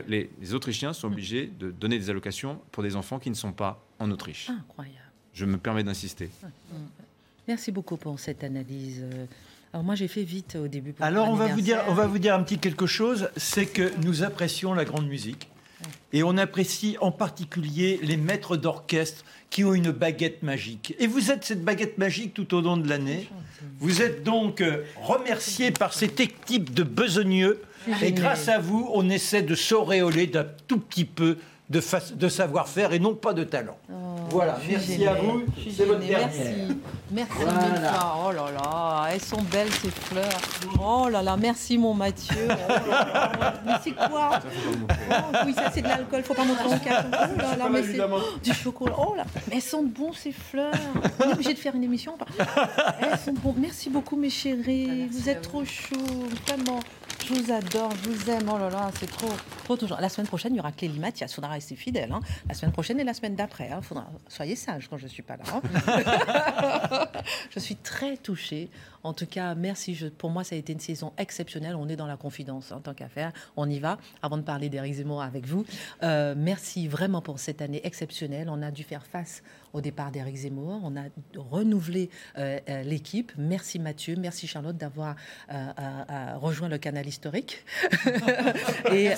Les, Autrichiens sont obligés de donner des allocations pour des enfants qui ne sont pas en Autriche. Incroyable. Je me permets d'insister. Merci beaucoup pour cette analyse. Alors moi j'ai fait vite au début. Alors on va vous dire, on va vous dire un petit quelque chose, c'est que nous apprécions la grande musique et on apprécie en particulier les maîtres d'orchestre qui ont une baguette magique. Et vous êtes cette baguette magique tout au long de l'année. Vous êtes donc euh, remercié par cette équipe de besogneux et grâce à vous, on essaie de s'auréoler d'un tout petit peu de, de savoir-faire et non pas de talent. Oh, voilà, merci à vous. C'est votre dernière. Merci. Merci Oh là là, elles sont belles ces fleurs. Oh là là, merci mon Mathieu. Oh mais c'est quoi oh, Oui, ça c'est de l'alcool, faut pas montrer mon café. Oh là là, mais c'est du chocolat. Oh là, mais elles sont bonnes ces fleurs. On est obligé de faire une émission. Elles sont bonnes. Merci beaucoup mes chéris. Vous êtes trop chou, vraiment. Je vous adore, je vous aime. Oh là là, c'est trop, trop toujours. La semaine prochaine, il y aura Clélie Mathias. Il faudra rester fidèle. Hein. La semaine prochaine et la semaine d'après. Hein. Faudra... Soyez sages quand je ne suis pas là. Hein. je suis très touchée. En tout cas, merci. Je, pour moi, ça a été une saison exceptionnelle. On est dans la confidence en tant qu'affaire. On y va. Avant de parler d'Éric Zemmour avec vous, euh, merci vraiment pour cette année exceptionnelle. On a dû faire face au départ d'Éric Zemmour. On a renouvelé euh, euh, l'équipe. Merci Mathieu, merci Charlotte d'avoir rejoint le canal historique. et,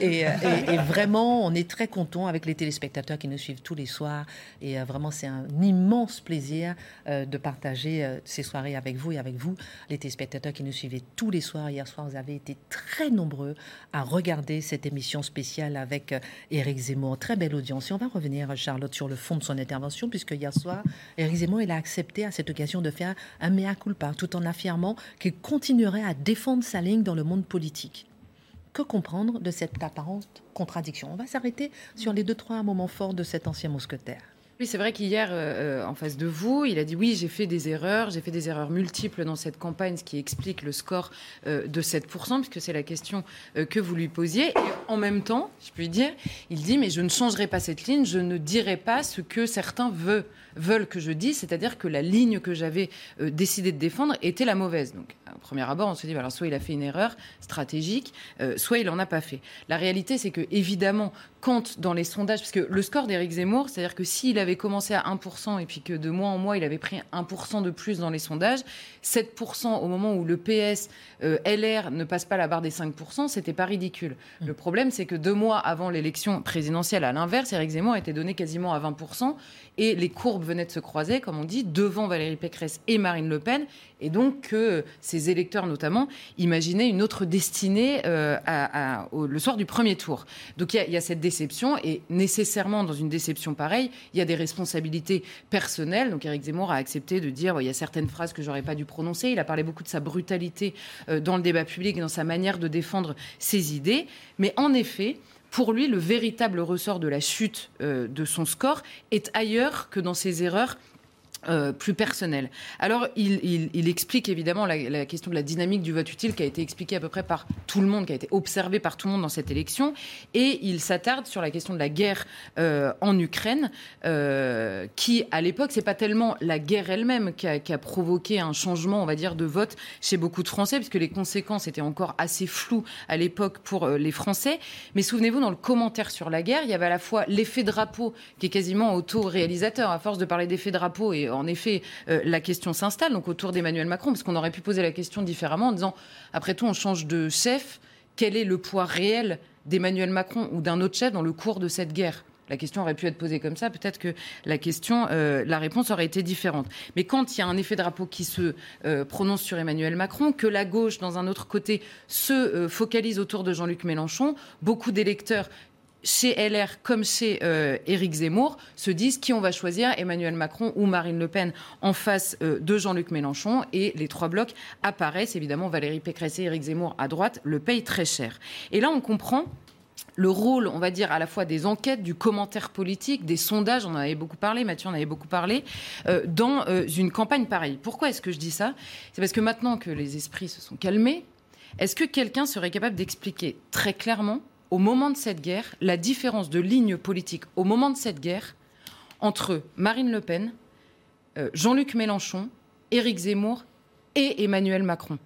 et, vraiment, on est très content avec les téléspectateurs qui nous suivent tous les soirs. Et vraiment, c'est un immense plaisir de partager ces soirées avec vous avec vous, les téléspectateurs qui nous suivaient tous les soirs. Hier soir, vous avez été très nombreux à regarder cette émission spéciale avec euh, Éric Zemmour. Très belle audience. Et on va revenir, Charlotte, sur le fond de son intervention, puisque hier soir, Éric Zemmour, il a accepté à cette occasion de faire un mea culpa, tout en affirmant qu'il continuerait à défendre sa ligne dans le monde politique. Que comprendre de cette apparente contradiction? On va s'arrêter sur les deux, trois moments forts de cet ancien mousquetaire. Oui, c'est vrai qu'hier, euh, euh, en face de vous, il a dit oui, j'ai fait des erreurs, j'ai fait des erreurs multiples dans cette campagne, ce qui explique le score euh, de 7%, puisque c'est la question que vous lui posiez. Et en même temps, je puis dire, il dit mais je ne changerai pas cette ligne, je ne dirai pas ce que certains veulent, veulent que je dise, c'est-à-dire que la ligne que j'avais décidé de défendre était la mauvaise. Donc, au premier abord, on se dit alors soit il a fait une erreur stratégique, soit il n'en a pas fait. La réalité, c'est que évidemment, quand dans les sondages, parce que le score d'Éric Zemmour, c'est-à-dire que s'il avait commencé à 1% et puis que de mois en mois, il avait pris 1% de plus dans les sondages, 7% au moment où le PS, euh, LR ne passe pas la barre des 5%, c'était pas ridicule. Mm. Le problème, c'est que deux mois avant l'élection présidentielle, à l'inverse, Éric Zemmour était donné quasiment à 20% et les courbes venaient de se croiser, comme on dit, devant Valérie Pécresse et Marine Le Pen, et donc que ces électeurs notamment imaginaient une autre destinée euh, le soir du premier tour. Donc il y, a cette déception, et nécessairement dans une déception pareille, il y a des responsabilités personnelles. Donc Éric Zemmour a accepté de dire il y a certaines phrases que j'aurais pas dû prononcer. Il a parlé beaucoup de sa brutalité euh, dans le débat public et dans sa manière de défendre ses idées. Mais en effet, pour lui, le véritable ressort de la chute euh, de son score est ailleurs que dans ses erreurs euh, plus personnel. Alors, il, explique évidemment la, question de la dynamique du vote utile qui a été expliquée à peu près par tout le monde, qui a été observée par tout le monde dans cette élection, et il s'attarde sur la question de la guerre euh, en Ukraine, euh, qui à l'époque c'est pas tellement la guerre elle-même qui a, provoqué un changement, on va dire, de vote chez beaucoup de Français, puisque les conséquences étaient encore assez floues à l'époque pour les Français. Mais souvenez-vous, dans le commentaire sur la guerre, il y avait à la fois l'effet drapeau qui est quasiment auto-réalisateur, à force de parler d'effet drapeau et en effet, euh, la question s'installe autour d'Emmanuel Macron, parce qu'on aurait pu poser la question différemment en disant, après tout, on change de chef, quel est le poids réel d'Emmanuel Macron ou d'un autre chef dans le cours de cette guerre? La question aurait pu être posée comme ça, peut-être que euh, la réponse aurait été différente. Mais quand il y a un effet drapeau qui se euh, prononce sur Emmanuel Macron, que la gauche, dans un autre côté, se focalise autour de Jean-Luc Mélenchon, beaucoup d'électeurs chez LR comme chez euh, Éric Zemmour, se disent qui on va choisir, Emmanuel Macron ou Marine Le Pen en face euh, de Jean-Luc Mélenchon. Et les trois blocs apparaissent. Évidemment, Valérie Pécresse et Éric Zemmour à droite le payent très cher. Et là, on comprend le rôle, on va dire, à la fois des enquêtes, du commentaire politique, des sondages, on en avait beaucoup parlé, Mathieu en avait beaucoup parlé, euh, dans une campagne pareille. Pourquoi est-ce que je dis ça? C'est parce que maintenant que les esprits se sont calmés, est-ce que quelqu'un serait capable d'expliquer très clairement au moment de cette guerre, la différence de ligne politique au moment de cette guerre entre Marine Le Pen, euh, Jean-Luc Mélenchon, Éric Zemmour et Emmanuel Macron.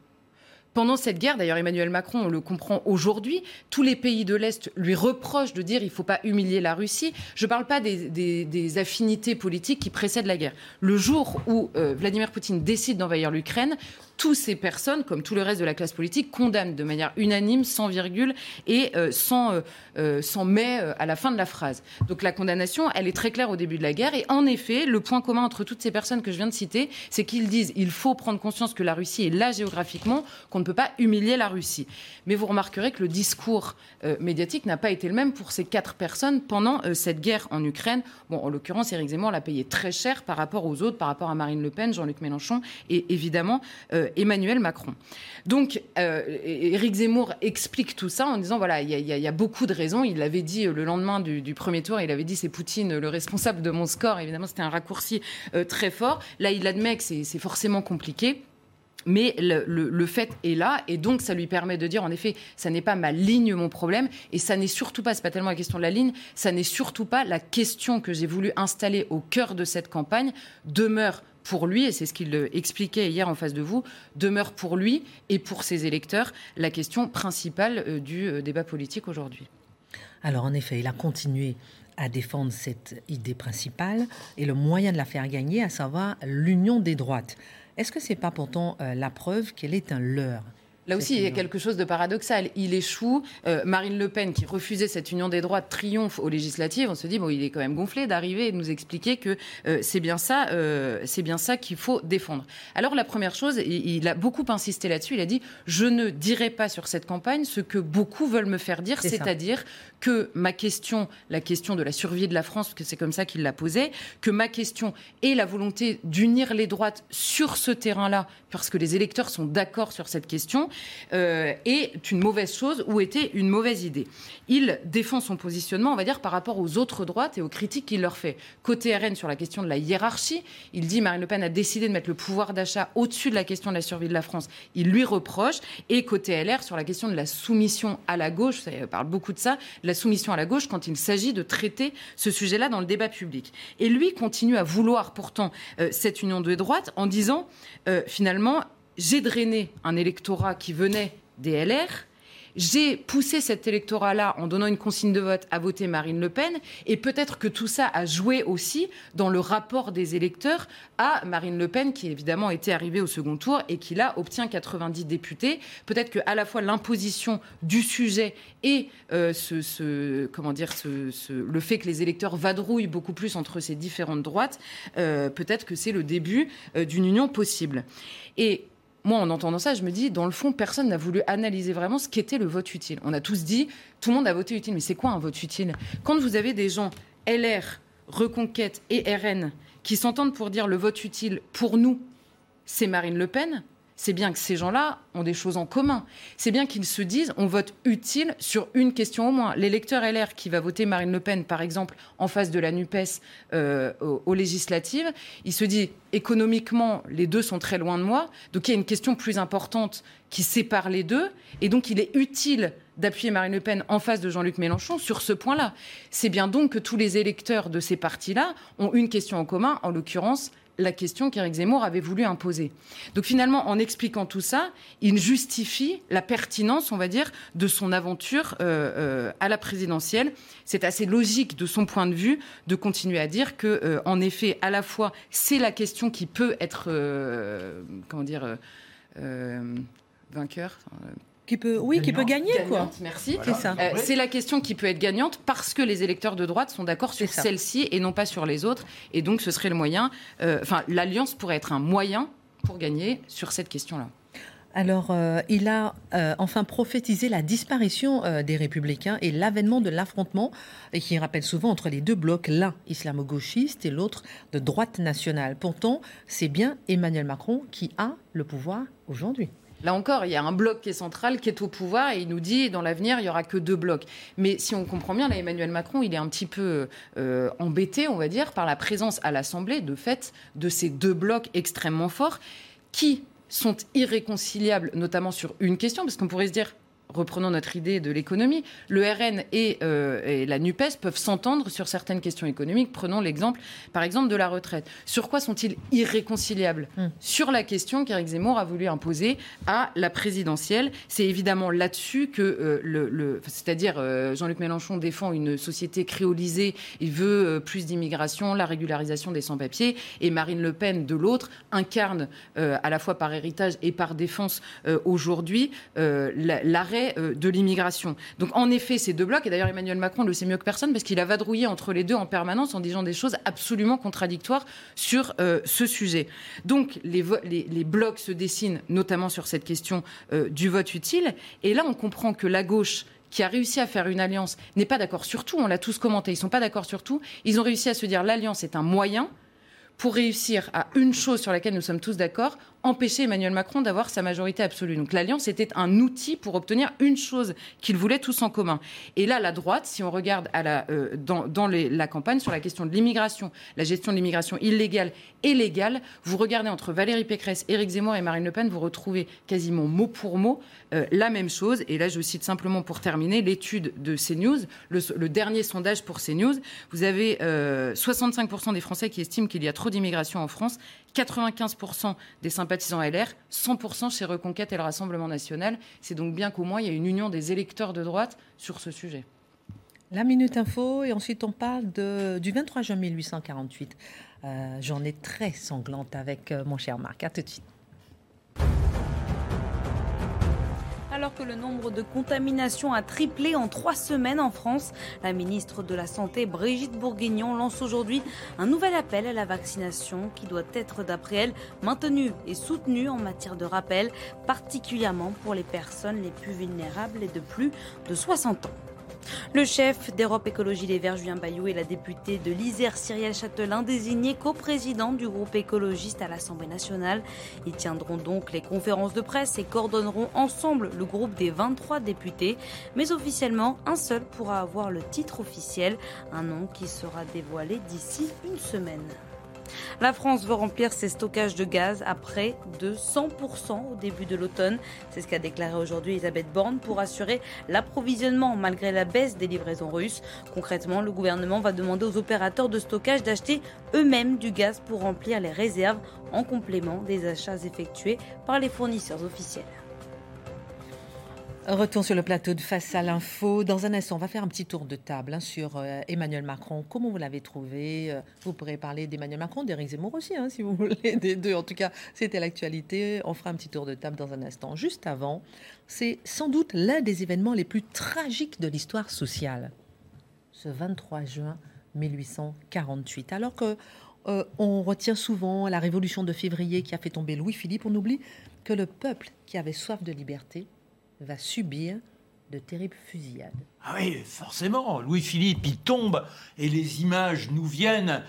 Pendant cette guerre, d'ailleurs Emmanuel Macron, on le comprend aujourd'hui, tous les pays de l'Est lui reprochent de dire il ne faut pas humilier la Russie. Je ne parle pas des, affinités politiques qui précèdent la guerre. Le jour où euh, Vladimir Poutine décide d'envahir l'Ukraine, toutes ces personnes, comme tout le reste de la classe politique, condamnent de manière unanime, sans virgule et euh, sans, euh, euh, sans mais à la fin de la phrase. Donc la condamnation, elle est très claire au début de la guerre. Et en effet, le point commun entre toutes ces personnes que je viens de citer, c'est qu'ils disent il faut prendre conscience que la Russie est là géographiquement, qu'on ne pas humilier la Russie. Mais vous remarquerez que le discours médiatique n'a pas été le même pour ces quatre personnes pendant cette guerre en Ukraine. Bon, en l'occurrence, Éric Zemmour l'a payé très cher par rapport aux autres, par rapport à Marine Le Pen, Jean-Luc Mélenchon et évidemment Emmanuel Macron. Donc, euh, Éric Zemmour explique tout ça en disant voilà, il y, a beaucoup de raisons. Il l'avait dit euh, le lendemain du, premier tour, il avait dit c'est Poutine le responsable de mon score. Évidemment, c'était un raccourci euh, très fort. Là, il admet que c'est forcément compliqué. Mais le, fait est là, et donc ça lui permet de dire, en effet, ça n'est pas ma ligne mon problème, et ça n'est surtout pas, c'est pas tellement la question de la ligne, ça n'est surtout pas la question que j'ai voulu installer au cœur de cette campagne, demeure pour lui, et c'est ce qu'il expliquait hier en face de vous, demeure pour lui et pour ses électeurs la question principale euh, du euh, débat politique aujourd'hui. Alors en effet, il a continué à défendre cette idée principale et le moyen de la faire gagner, à savoir l'union des droites. Est-ce que c'est pas pourtant euh, la preuve qu'elle est un leurre? Là aussi, il y a quelque chose de paradoxal. Il échoue. Euh, Marine Le Pen, qui refusait cette union des droits, triomphe aux législatives. On se dit, bon, il est quand même gonflé d'arriver et de nous expliquer que euh, c'est bien ça, euh, c'est bien ça qu'il faut défendre. Alors, la première chose, il, a beaucoup insisté là-dessus. Il a dit, je ne dirai pas sur cette campagne ce que beaucoup veulent me faire dire, c'est-à-dire que ma question, la question de la survie de la France, parce que c'est comme ça qu'il l'a posée, que ma question est la volonté d'unir les droites sur ce terrain-là, parce que les électeurs sont d'accord sur cette question, euh, est une mauvaise chose ou était une mauvaise idée. Il défend son positionnement, on va dire, par rapport aux autres droites et aux critiques qu'il leur fait. Côté RN, sur la question de la hiérarchie, il dit Marine Le Pen a décidé de mettre le pouvoir d'achat au-dessus de la question de la survie de la France. Il lui reproche. Et côté LR, sur la question de la soumission à la gauche, ça parle beaucoup de ça, la soumission à la gauche quand il s'agit de traiter ce sujet-là dans le débat public. Et lui continue à vouloir pourtant euh, cette union de droite en disant, euh, finalement, j'ai drainé un électorat qui venait des LR. J'ai poussé cet électorat-là en donnant une consigne de vote à voter Marine Le Pen. Et peut-être que tout ça a joué aussi dans le rapport des électeurs à Marine Le Pen, qui évidemment était arrivée au second tour et qui là obtient 90 députés. Peut-être que à la fois l'imposition du sujet et euh, ce, comment dire, le fait que les électeurs vadrouillent beaucoup plus entre ces différentes droites, euh, peut-être que c'est le début euh, d'une union possible. Et moi, en entendant ça, je me dis, dans le fond, personne n'a voulu analyser vraiment ce qu'était le vote utile. On a tous dit, tout le monde a voté utile, mais c'est quoi un vote utile? Quand vous avez des gens LR, Reconquête et RN qui s'entendent pour dire le vote utile, pour nous, c'est Marine Le Pen, c'est bien que ces gens-là ont des choses en commun. C'est bien qu'ils se disent on vote utile sur une question au moins. L'électeur LR qui va voter Marine Le Pen, par exemple, en face de la NUPES euh, aux, législatives, il se dit économiquement, les deux sont très loin de moi. Donc il y a une question plus importante qui sépare les deux. Et donc il est utile d'appuyer Marine Le Pen en face de Jean-Luc Mélenchon sur ce point-là. C'est bien donc que tous les électeurs de ces partis-là ont une question en commun, en l'occurrence la question qu'Éric Zemmour avait voulu imposer. Donc finalement, en expliquant tout ça, il justifie la pertinence, on va dire, de son aventure euh, euh, à la présidentielle. C'est assez logique de son point de vue de continuer à dire que, euh, en effet, à la fois, c'est la question qui peut être, comment dire, vainqueur qui peut, oui, qui peut gagner, quoi. Merci. C'est ça. Euh, c'est la question qui peut être gagnante parce que les électeurs de droite sont d'accord sur celle-ci et non pas sur les autres. Et donc, ce serait le moyen. Euh, enfin, l'alliance pourrait être un moyen pour gagner sur cette question-là. Alors, euh, il a euh, enfin prophétisé la disparition euh, des républicains et l'avènement de l'affrontement, qui rappelle souvent entre les deux blocs, l'un islamo-gauchiste et l'autre de droite nationale. Pourtant, c'est bien Emmanuel Macron qui a le pouvoir aujourd'hui. Là encore, il y a un bloc qui est central, qui est au pouvoir, et il nous dit dans l'avenir, il n'y aura que deux blocs. Mais si on comprend bien, là, Emmanuel Macron, il est un petit peu embêté, on va dire, par la présence à l'Assemblée, de fait, de ces deux blocs extrêmement forts, qui sont irréconciliables, notamment sur une question, parce qu'on pourrait se dire, reprenons notre idée de l'économie, le RN euh, et, la NUPES peuvent s'entendre sur certaines questions économiques. Prenons l'exemple, par exemple, de la retraite. Sur quoi sont-ils irréconciliables hmm. Sur la question qu'Éric Zemmour a voulu imposer à la présidentielle. C'est évidemment là-dessus que euh, le, c'est-à-dire euh, Jean-Luc Mélenchon défend une société créolisée, il veut plus d'immigration, la régularisation des sans-papiers, et Marine Le Pen, de l'autre, incarne à la fois par héritage et par défense aujourd'hui l'arrêt euh, de l'immigration. Donc en effet, ces deux blocs, et d'ailleurs Emmanuel Macron le sait mieux que personne parce qu'il a vadrouillé entre les deux en permanence en disant des choses absolument contradictoires sur euh, ce sujet. Donc les, blocs se dessinent notamment sur cette question euh, du vote utile. Et là, on comprend que la gauche qui a réussi à faire une alliance n'est pas d'accord sur tout, on l'a tous commenté, ils ne sont pas d'accord sur tout, ils ont réussi à se dire l'alliance est un moyen pour réussir à une chose sur laquelle nous sommes tous d'accord, empêcher Emmanuel Macron d'avoir sa majorité absolue. Donc l'alliance était un outil pour obtenir une chose qu'ils voulaient tous en commun. Et là, la droite, si on regarde euh, dans, la campagne sur la question de l'immigration, la gestion de l'immigration illégale et légale, vous regardez entre Valérie Pécresse, Éric Zemmour et Marine Le Pen, vous retrouvez quasiment mot pour mot euh, la même chose. Et là, je cite simplement pour terminer l'étude de CNews, le, le, dernier sondage pour CNews. Vous avez 65% euh, des Français qui estiment qu'il y a trop d'immigration en France, 95% des sympathisants LR, 100% chez Reconquête et le Rassemblement national. C'est donc bien qu'au moins il y a une union des électeurs de droite sur ce sujet. La Minute Info, et ensuite on parle du 23 juin 1848. Euh, Journée très sanglante avec euh, mon cher Marc. À tout de suite. Alors que le nombre de contaminations a triplé en trois semaines en France. La ministre de la Santé, Brigitte Bourguignon, lance aujourd'hui un nouvel appel à la vaccination qui doit être, d'après elle, maintenu et soutenu en matière de rappel, particulièrement pour les personnes les plus vulnérables et de plus de 60 ans. Le chef d'Europe Écologie Les Verts, Julien Bayou, et la députée de l'Isère, Cyrielle Châtelain, désignée coprésidente du groupe écologiste à l'Assemblée nationale. Ils tiendront donc les conférences de presse et coordonneront ensemble le groupe des 23 députés. Mais officiellement, un seul pourra avoir le titre officiel, un nom qui sera dévoilé d'ici une semaine. La France veut remplir ses stockages de gaz à près de 100% au début de l'automne. C'est ce qu'a déclaré aujourd'hui Elisabeth Borne pour assurer l'approvisionnement malgré la baisse des livraisons russes. Concrètement, le gouvernement va demander aux opérateurs de stockage d'acheter eux-mêmes du gaz pour remplir les réserves en complément des achats effectués par les fournisseurs officiels. Retour sur le plateau de Face à l'info. Dans un instant, on va faire un petit tour de table hein, sur euh, Emmanuel Macron. Comment vous l'avez trouvé euh, Vous pourrez parler d'Emmanuel Macron, d'Éric Zemmour aussi, hein, si vous voulez, des deux. En tout cas, c'était l'actualité. On fera un petit tour de table dans un instant. Juste avant, c'est sans doute l'un des événements les plus tragiques de l'histoire sociale. Ce 23 juin 1848. Alors que euh, on retient souvent la révolution de février qui a fait tomber Louis-Philippe, on oublie que le peuple qui avait soif de liberté va subir de terribles fusillades. Ah oui, forcément. Louis-Philippe, il tombe et les images nous viennent.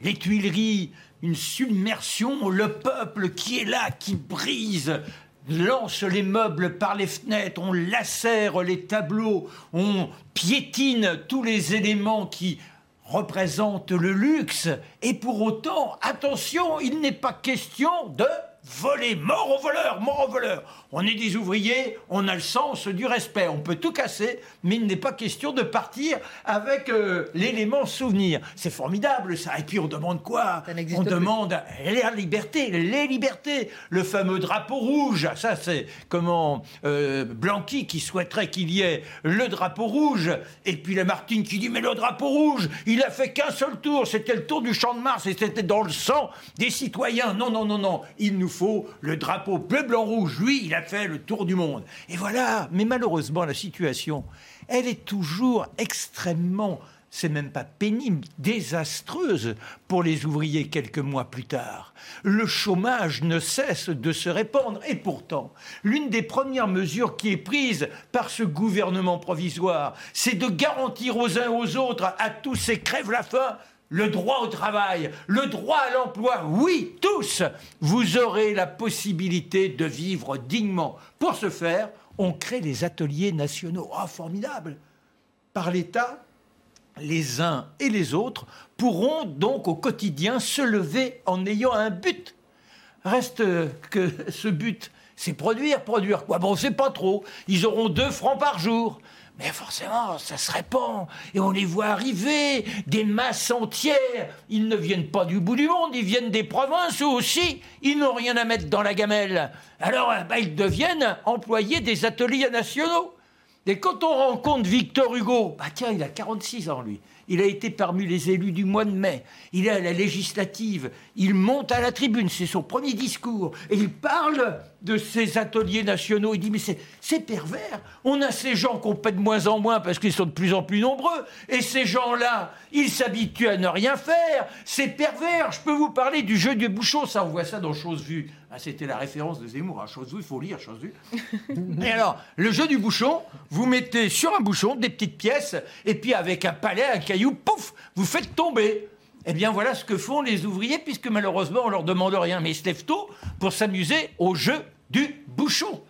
Les Tuileries, une submersion, le peuple qui est là, qui brise, lance les meubles par les fenêtres, on lacère les tableaux, on piétine tous les éléments qui représentent le luxe. Et pour autant, attention, il n'est pas question de voler, mort aux voleurs, mort aux voleurs. On est des ouvriers, on a le sens du respect, on peut tout casser, mais il n'est pas question de partir avec euh, l'élément souvenir. C'est formidable ça. Et puis on demande quoi? On demande la liberté, les libertés, le fameux drapeau rouge. Ça c'est comment euh, Blanqui qui souhaiterait qu'il y ait le drapeau rouge, et puis la Martine qui dit mais le drapeau rouge, il a fait qu'un seul tour, c'était le tour du champ de Mars et c'était dans le sang des citoyens. Non non non non, il nous le drapeau bleu blanc rouge. Lui, il a fait le tour du monde. Et voilà, mais malheureusement, la situation, elle est toujours extrêmement c'est même pas pénible, désastreuse pour les ouvriers quelques mois plus tard. Le chômage ne cesse de se répandre et pourtant, l'une des premières mesures qui est prise par ce gouvernement provisoire, c'est de garantir aux uns aux autres, à tous ces crèves la faim, le droit au travail, le droit à l'emploi. Oui, tous, vous aurez la possibilité de vivre dignement. Pour ce faire, on crée les ateliers nationaux. Ah, formidable Par l'État, les uns et les autres pourront donc au quotidien se lever en ayant un but. Reste que ce but, c'est produire, produire quoi Bon, c'est pas trop. Ils auront deux francs par jour. Mais forcément, ça se répand. Et on les voit arriver, des masses entières. Ils ne viennent pas du bout du monde, ils viennent des provinces aussi. Ils n'ont rien à mettre dans la gamelle. Alors, bah, ils deviennent employés des ateliers nationaux. Et quand on rencontre Victor Hugo, bah tiens, il a 46 ans, lui. Il a été parmi les élus du mois de mai. Il est à la législative. Il monte à la tribune. C'est son premier discours. Et il parle de ces ateliers nationaux. Il dit, mais c'est pervers. On a ces gens qu'on paie de moins en moins parce qu'ils sont de plus en plus nombreux. Et ces gens-là, ils s'habituent à ne rien faire. C'est pervers. Je peux vous parler du jeu du bouchon. Ça, on voit ça dans Chose Vue. Ah, C'était la référence de Zemmour. Hein. Chose Vue, il faut lire Chose Vue. et alors, le jeu du bouchon, vous mettez sur un bouchon des petites pièces. Et puis avec un palais, un caillou, pouf, vous faites tomber. Eh bien, voilà ce que font les ouvriers, puisque malheureusement, on leur demande rien. Mais ils se lèvent tôt pour s'amuser au jeu du bouchon.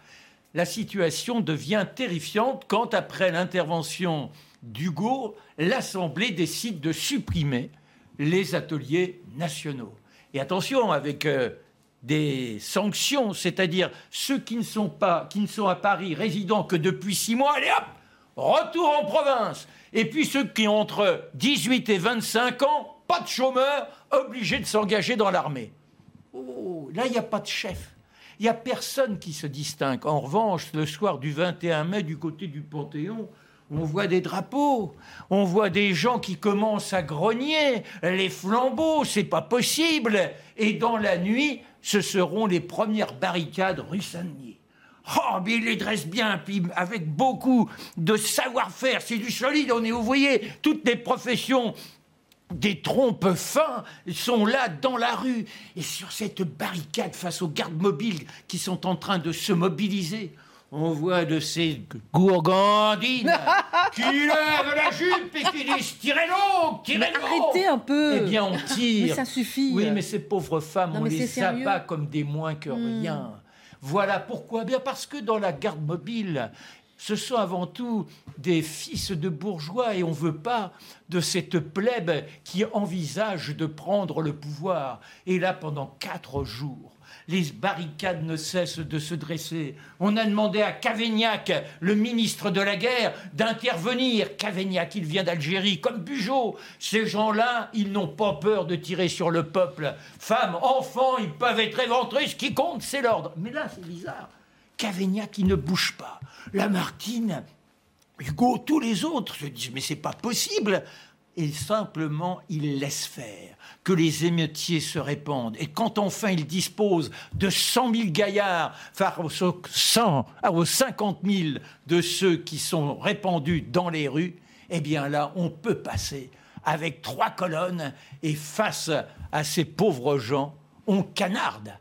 La situation devient terrifiante quand, après l'intervention d'Hugo, l'Assemblée décide de supprimer les ateliers nationaux. Et attention, avec euh, des sanctions, c'est-à-dire ceux qui ne sont pas, qui ne sont à Paris résidant que depuis six mois, allez hop, retour en province. Et puis ceux qui ont entre 18 et 25 ans, pas de chômeurs, obligés de s'engager dans l'armée. Oh, là, il n'y a pas de chef. Il n'y a personne qui se distingue. En revanche, le soir du 21 mai, du côté du Panthéon, on voit des drapeaux, on voit des gens qui commencent à grogner, les flambeaux, c'est pas possible. Et dans la nuit, ce seront les premières barricades rue Saint-Denis. Oh, mais il les dresse bien, puis avec beaucoup de savoir-faire, c'est du solide, on est toutes les professions des trompes fins sont là dans la rue. Et sur cette barricade face aux gardes mobiles qui sont en train de se mobiliser, on voit de ces gourgandines qui lèvent la jupe et qui disent tirez donc, tirez donc. Arrêtez un peu. Eh bien, on tire. Mais ça suffit. Oui, mais ces pauvres femmes, Non, on les c'est sérieux. abat comme des moins que Hmm. rien. Voilà pourquoi. Bien parce que dans la garde mobile, ce sont avant tout des fils de bourgeois et on ne veut pas de cette plèbe qui envisage de prendre le pouvoir. Et là, pendant quatre jours, les barricades ne cessent de se dresser. On a demandé à Cavaignac, le ministre de la guerre, d'intervenir. Cavaignac, il vient d'Algérie, comme Bugeaud. Ces gens-là, ils n'ont pas peur de tirer sur le peuple. Femmes, enfants, ils peuvent être éventrés. Ce qui compte, c'est l'ordre. Mais là, c'est bizarre. Cavaignac, il ne bouge pas. Lamartine, Hugo, tous les autres se disent mais c'est pas possible. Et simplement, il laisse faire, que les émeutiers se répandent. Et quand enfin il dispose de 100 000 gaillards face aux 100, ah, aux 50 000 de ceux qui sont répandus dans les rues, eh bien là, on peut passer avec trois colonnes et face à ces pauvres gens, on canarde.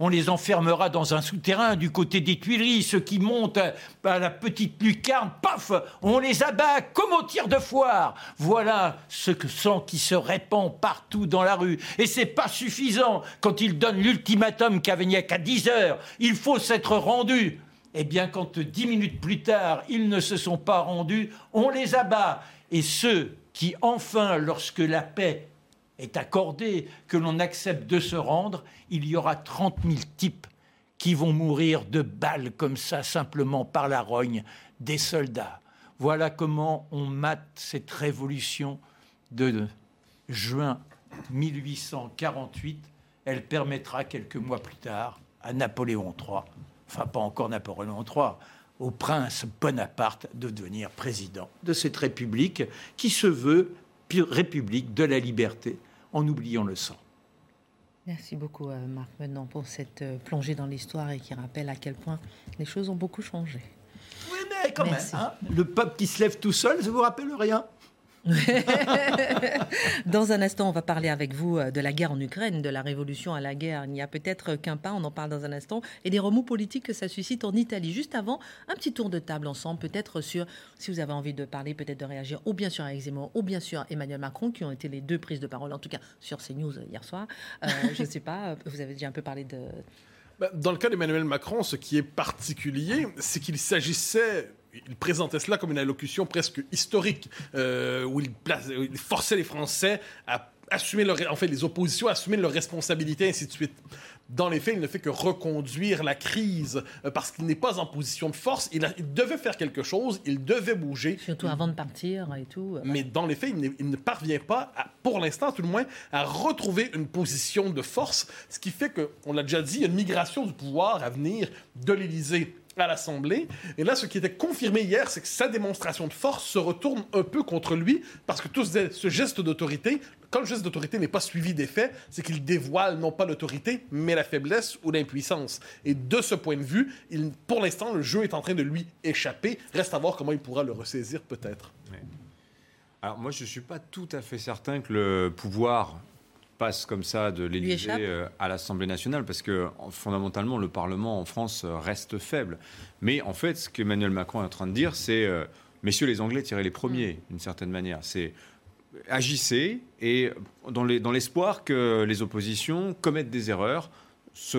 On les enfermera dans un souterrain du côté des Tuileries. Ceux qui montent à la petite lucarne, paf, on les abat comme au tir de foire. Voilà ce sang qui se répand partout dans la rue. Et c'est pas suffisant quand ils donnent l'ultimatum Cavaignac à 10 heures. Il faut s'être rendu. Eh bien, quand dix minutes plus tard, ils ne se sont pas rendus, on les abat. Et ceux qui, enfin, lorsque la paix est accordée, que l'on accepte de se rendre, il y aura 30 000 types qui vont mourir de balles comme ça, simplement par la rogne des soldats. Voilà comment on mate cette révolution de juin 1848. Elle permettra quelques mois plus tard à Napoléon III, enfin pas encore Napoléon III, au prince Bonaparte de devenir président de cette république qui se veut république de la liberté en oubliant le sang. Merci beaucoup, euh, Marc, maintenant, pour cette euh, plongée dans l'histoire et qui rappelle à quel point les choses ont beaucoup changé. Oui, mais quand Merci. même, hein, le peuple qui se lève tout seul, ça vous rappelle rien Dans un instant, on va parler avec vous euh, de la guerre en Ukraine, de la révolution à la guerre. Il n'y a peut-être qu'un pas, on en parle dans un instant, et des remous politiques que ça suscite en Italie. Juste avant, un petit tour de table ensemble, peut-être sur, si vous avez envie de parler, peut-être de réagir, ou bien sûr Zemmour, ou bien sûr Emmanuel Macron, qui ont été les deux prises de parole, en tout cas sur CNews hier soir. Euh, je ne sais pas, vous avez déjà un peu parlé de... Ben, dans le cas d'Emmanuel Macron, ce qui est particulier, c'est qu'il s'agissait il présentait cela comme une allocution presque historique, euh, où il, forçait les Français à assumer leur, en fait, les oppositions à assumer leurs responsabilités, ainsi de suite. Dans les faits, il ne fait que reconduire la crise euh, parce qu'il n'est pas en position de force. Il, devait faire quelque chose, il devait bouger. Surtout avant de partir et tout. Euh, Mais dans les faits, il ne, parvient pas, pour l'instant tout le moins, à retrouver une position de force, ce qui fait que, on l'a déjà dit, il y a une migration du pouvoir à venir de l'Élysée à l'Assemblée. Et là, ce qui était confirmé hier, c'est que sa démonstration de force se retourne un peu contre lui, parce que tout ce geste d'autorité, quand le geste d'autorité n'est pas suivi d'effet, c'est qu'il dévoile non pas l'autorité, mais la faiblesse ou l'impuissance. Et de ce point de vue, pour l'instant, le jeu est en train de lui échapper. Reste à voir comment il pourra le ressaisir peut-être. Alors moi, je ne suis pas tout à fait certain que le pouvoir passe comme ça de l'Élysée euh, à l'Assemblée nationale, parce que fondamentalement, le Parlement en France euh, reste faible. Mais en fait, ce qu'Emmanuel Macron est en train de dire, c'est, euh, messieurs les Anglais, tirez les premiers, d'une certaine manière. C'est agissez et dans l'espoir que les oppositions commettent des erreurs, se,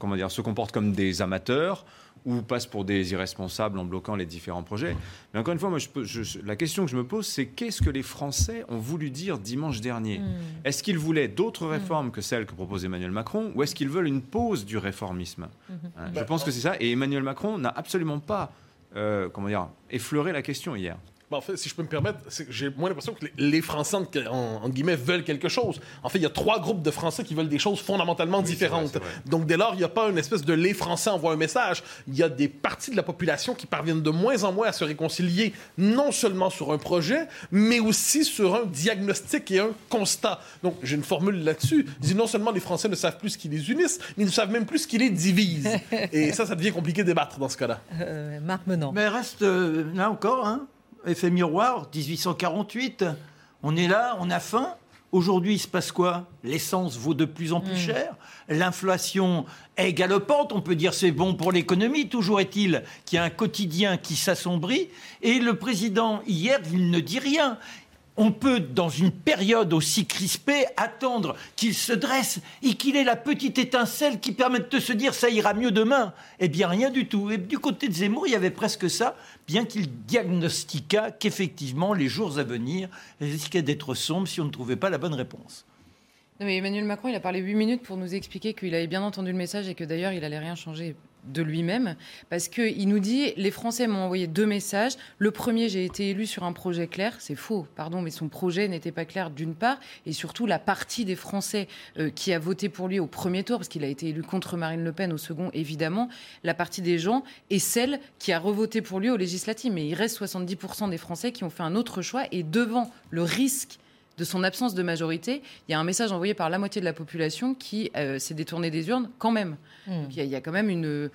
comment dire, se comportent comme des amateurs, ou passent pour des irresponsables en bloquant les différents projets. Mais encore une fois, moi, je, la question que je me pose, c'est qu'est-ce que les Français ont voulu dire dimanche dernier? Hmm. Est-ce qu'ils voulaient d'autres hmm. réformes que celles que propose Emmanuel Macron, ou est-ce qu'ils veulent une pause du réformisme? Hmm. hein, Je pense que c'est ça. Et Emmanuel Macron n'a absolument pas, euh, comment dire, effleuré la question hier. Ben, en fait, si je peux me permettre, j'ai moins l'impression que les, Français, en, guillemets, veulent quelque chose. En fait, il y a trois groupes de Français qui veulent des choses fondamentalement différentes. Donc, dès lors, il n'y a pas une espèce de les Français envoient un message. Il y a des parties de la population qui parviennent de moins en moins à se réconcilier, non seulement sur un projet, mais aussi sur un diagnostic et un constat. Donc, j'ai une formule là-dessus. Je dis non seulement les Français ne savent plus ce qui les unissent, mais ils ne savent même plus ce qui les divise. et ça, ça devient compliqué de débattre dans ce cas-là. Euh, Marc Menant. Mais reste, euh, là encore, hein effet miroir, 1848. On est là, on a faim. Aujourd'hui, il se passe quoi? L'essence vaut de plus en plus mm. cher. L'inflation est galopante. On peut dire c'est bon pour l'économie. Toujours est-il qu'il y a un quotidien qui s'assombrit. Et le président, hier, il ne dit rien on peut, dans une période aussi crispée, attendre qu'il se dresse et qu'il ait la petite étincelle qui permette de se dire ça ira mieux demain. Eh bien, rien du tout. Et du côté de Zemmour, il y avait presque ça, bien qu'il diagnostiquât qu'effectivement, les jours à venir risquaient d'être sombres si on ne trouvait pas la bonne réponse. mais Emmanuel Macron, il a parlé huit minutes pour nous expliquer qu'il avait bien entendu le message et que d'ailleurs, il allait rien changer de lui-même, parce qu'il nous dit les Français m'ont envoyé deux messages. Le premier, j'ai été élu sur un projet clair. C'est faux, pardon, mais son projet n'était pas clair d'une part, et surtout la partie des Français euh, qui a voté pour lui au premier tour, parce qu'il a été élu contre Marine Le Pen au second, évidemment, la partie des gens est celle qui a revoté pour lui au législatif. Mais il reste 70% des Français qui ont fait un autre choix, et devant le risque de son absence de majorité, il y a un message envoyé par la moitié de la population qui euh, s'est détourné des urnes quand même. Hmm. Il, y a, quand même une,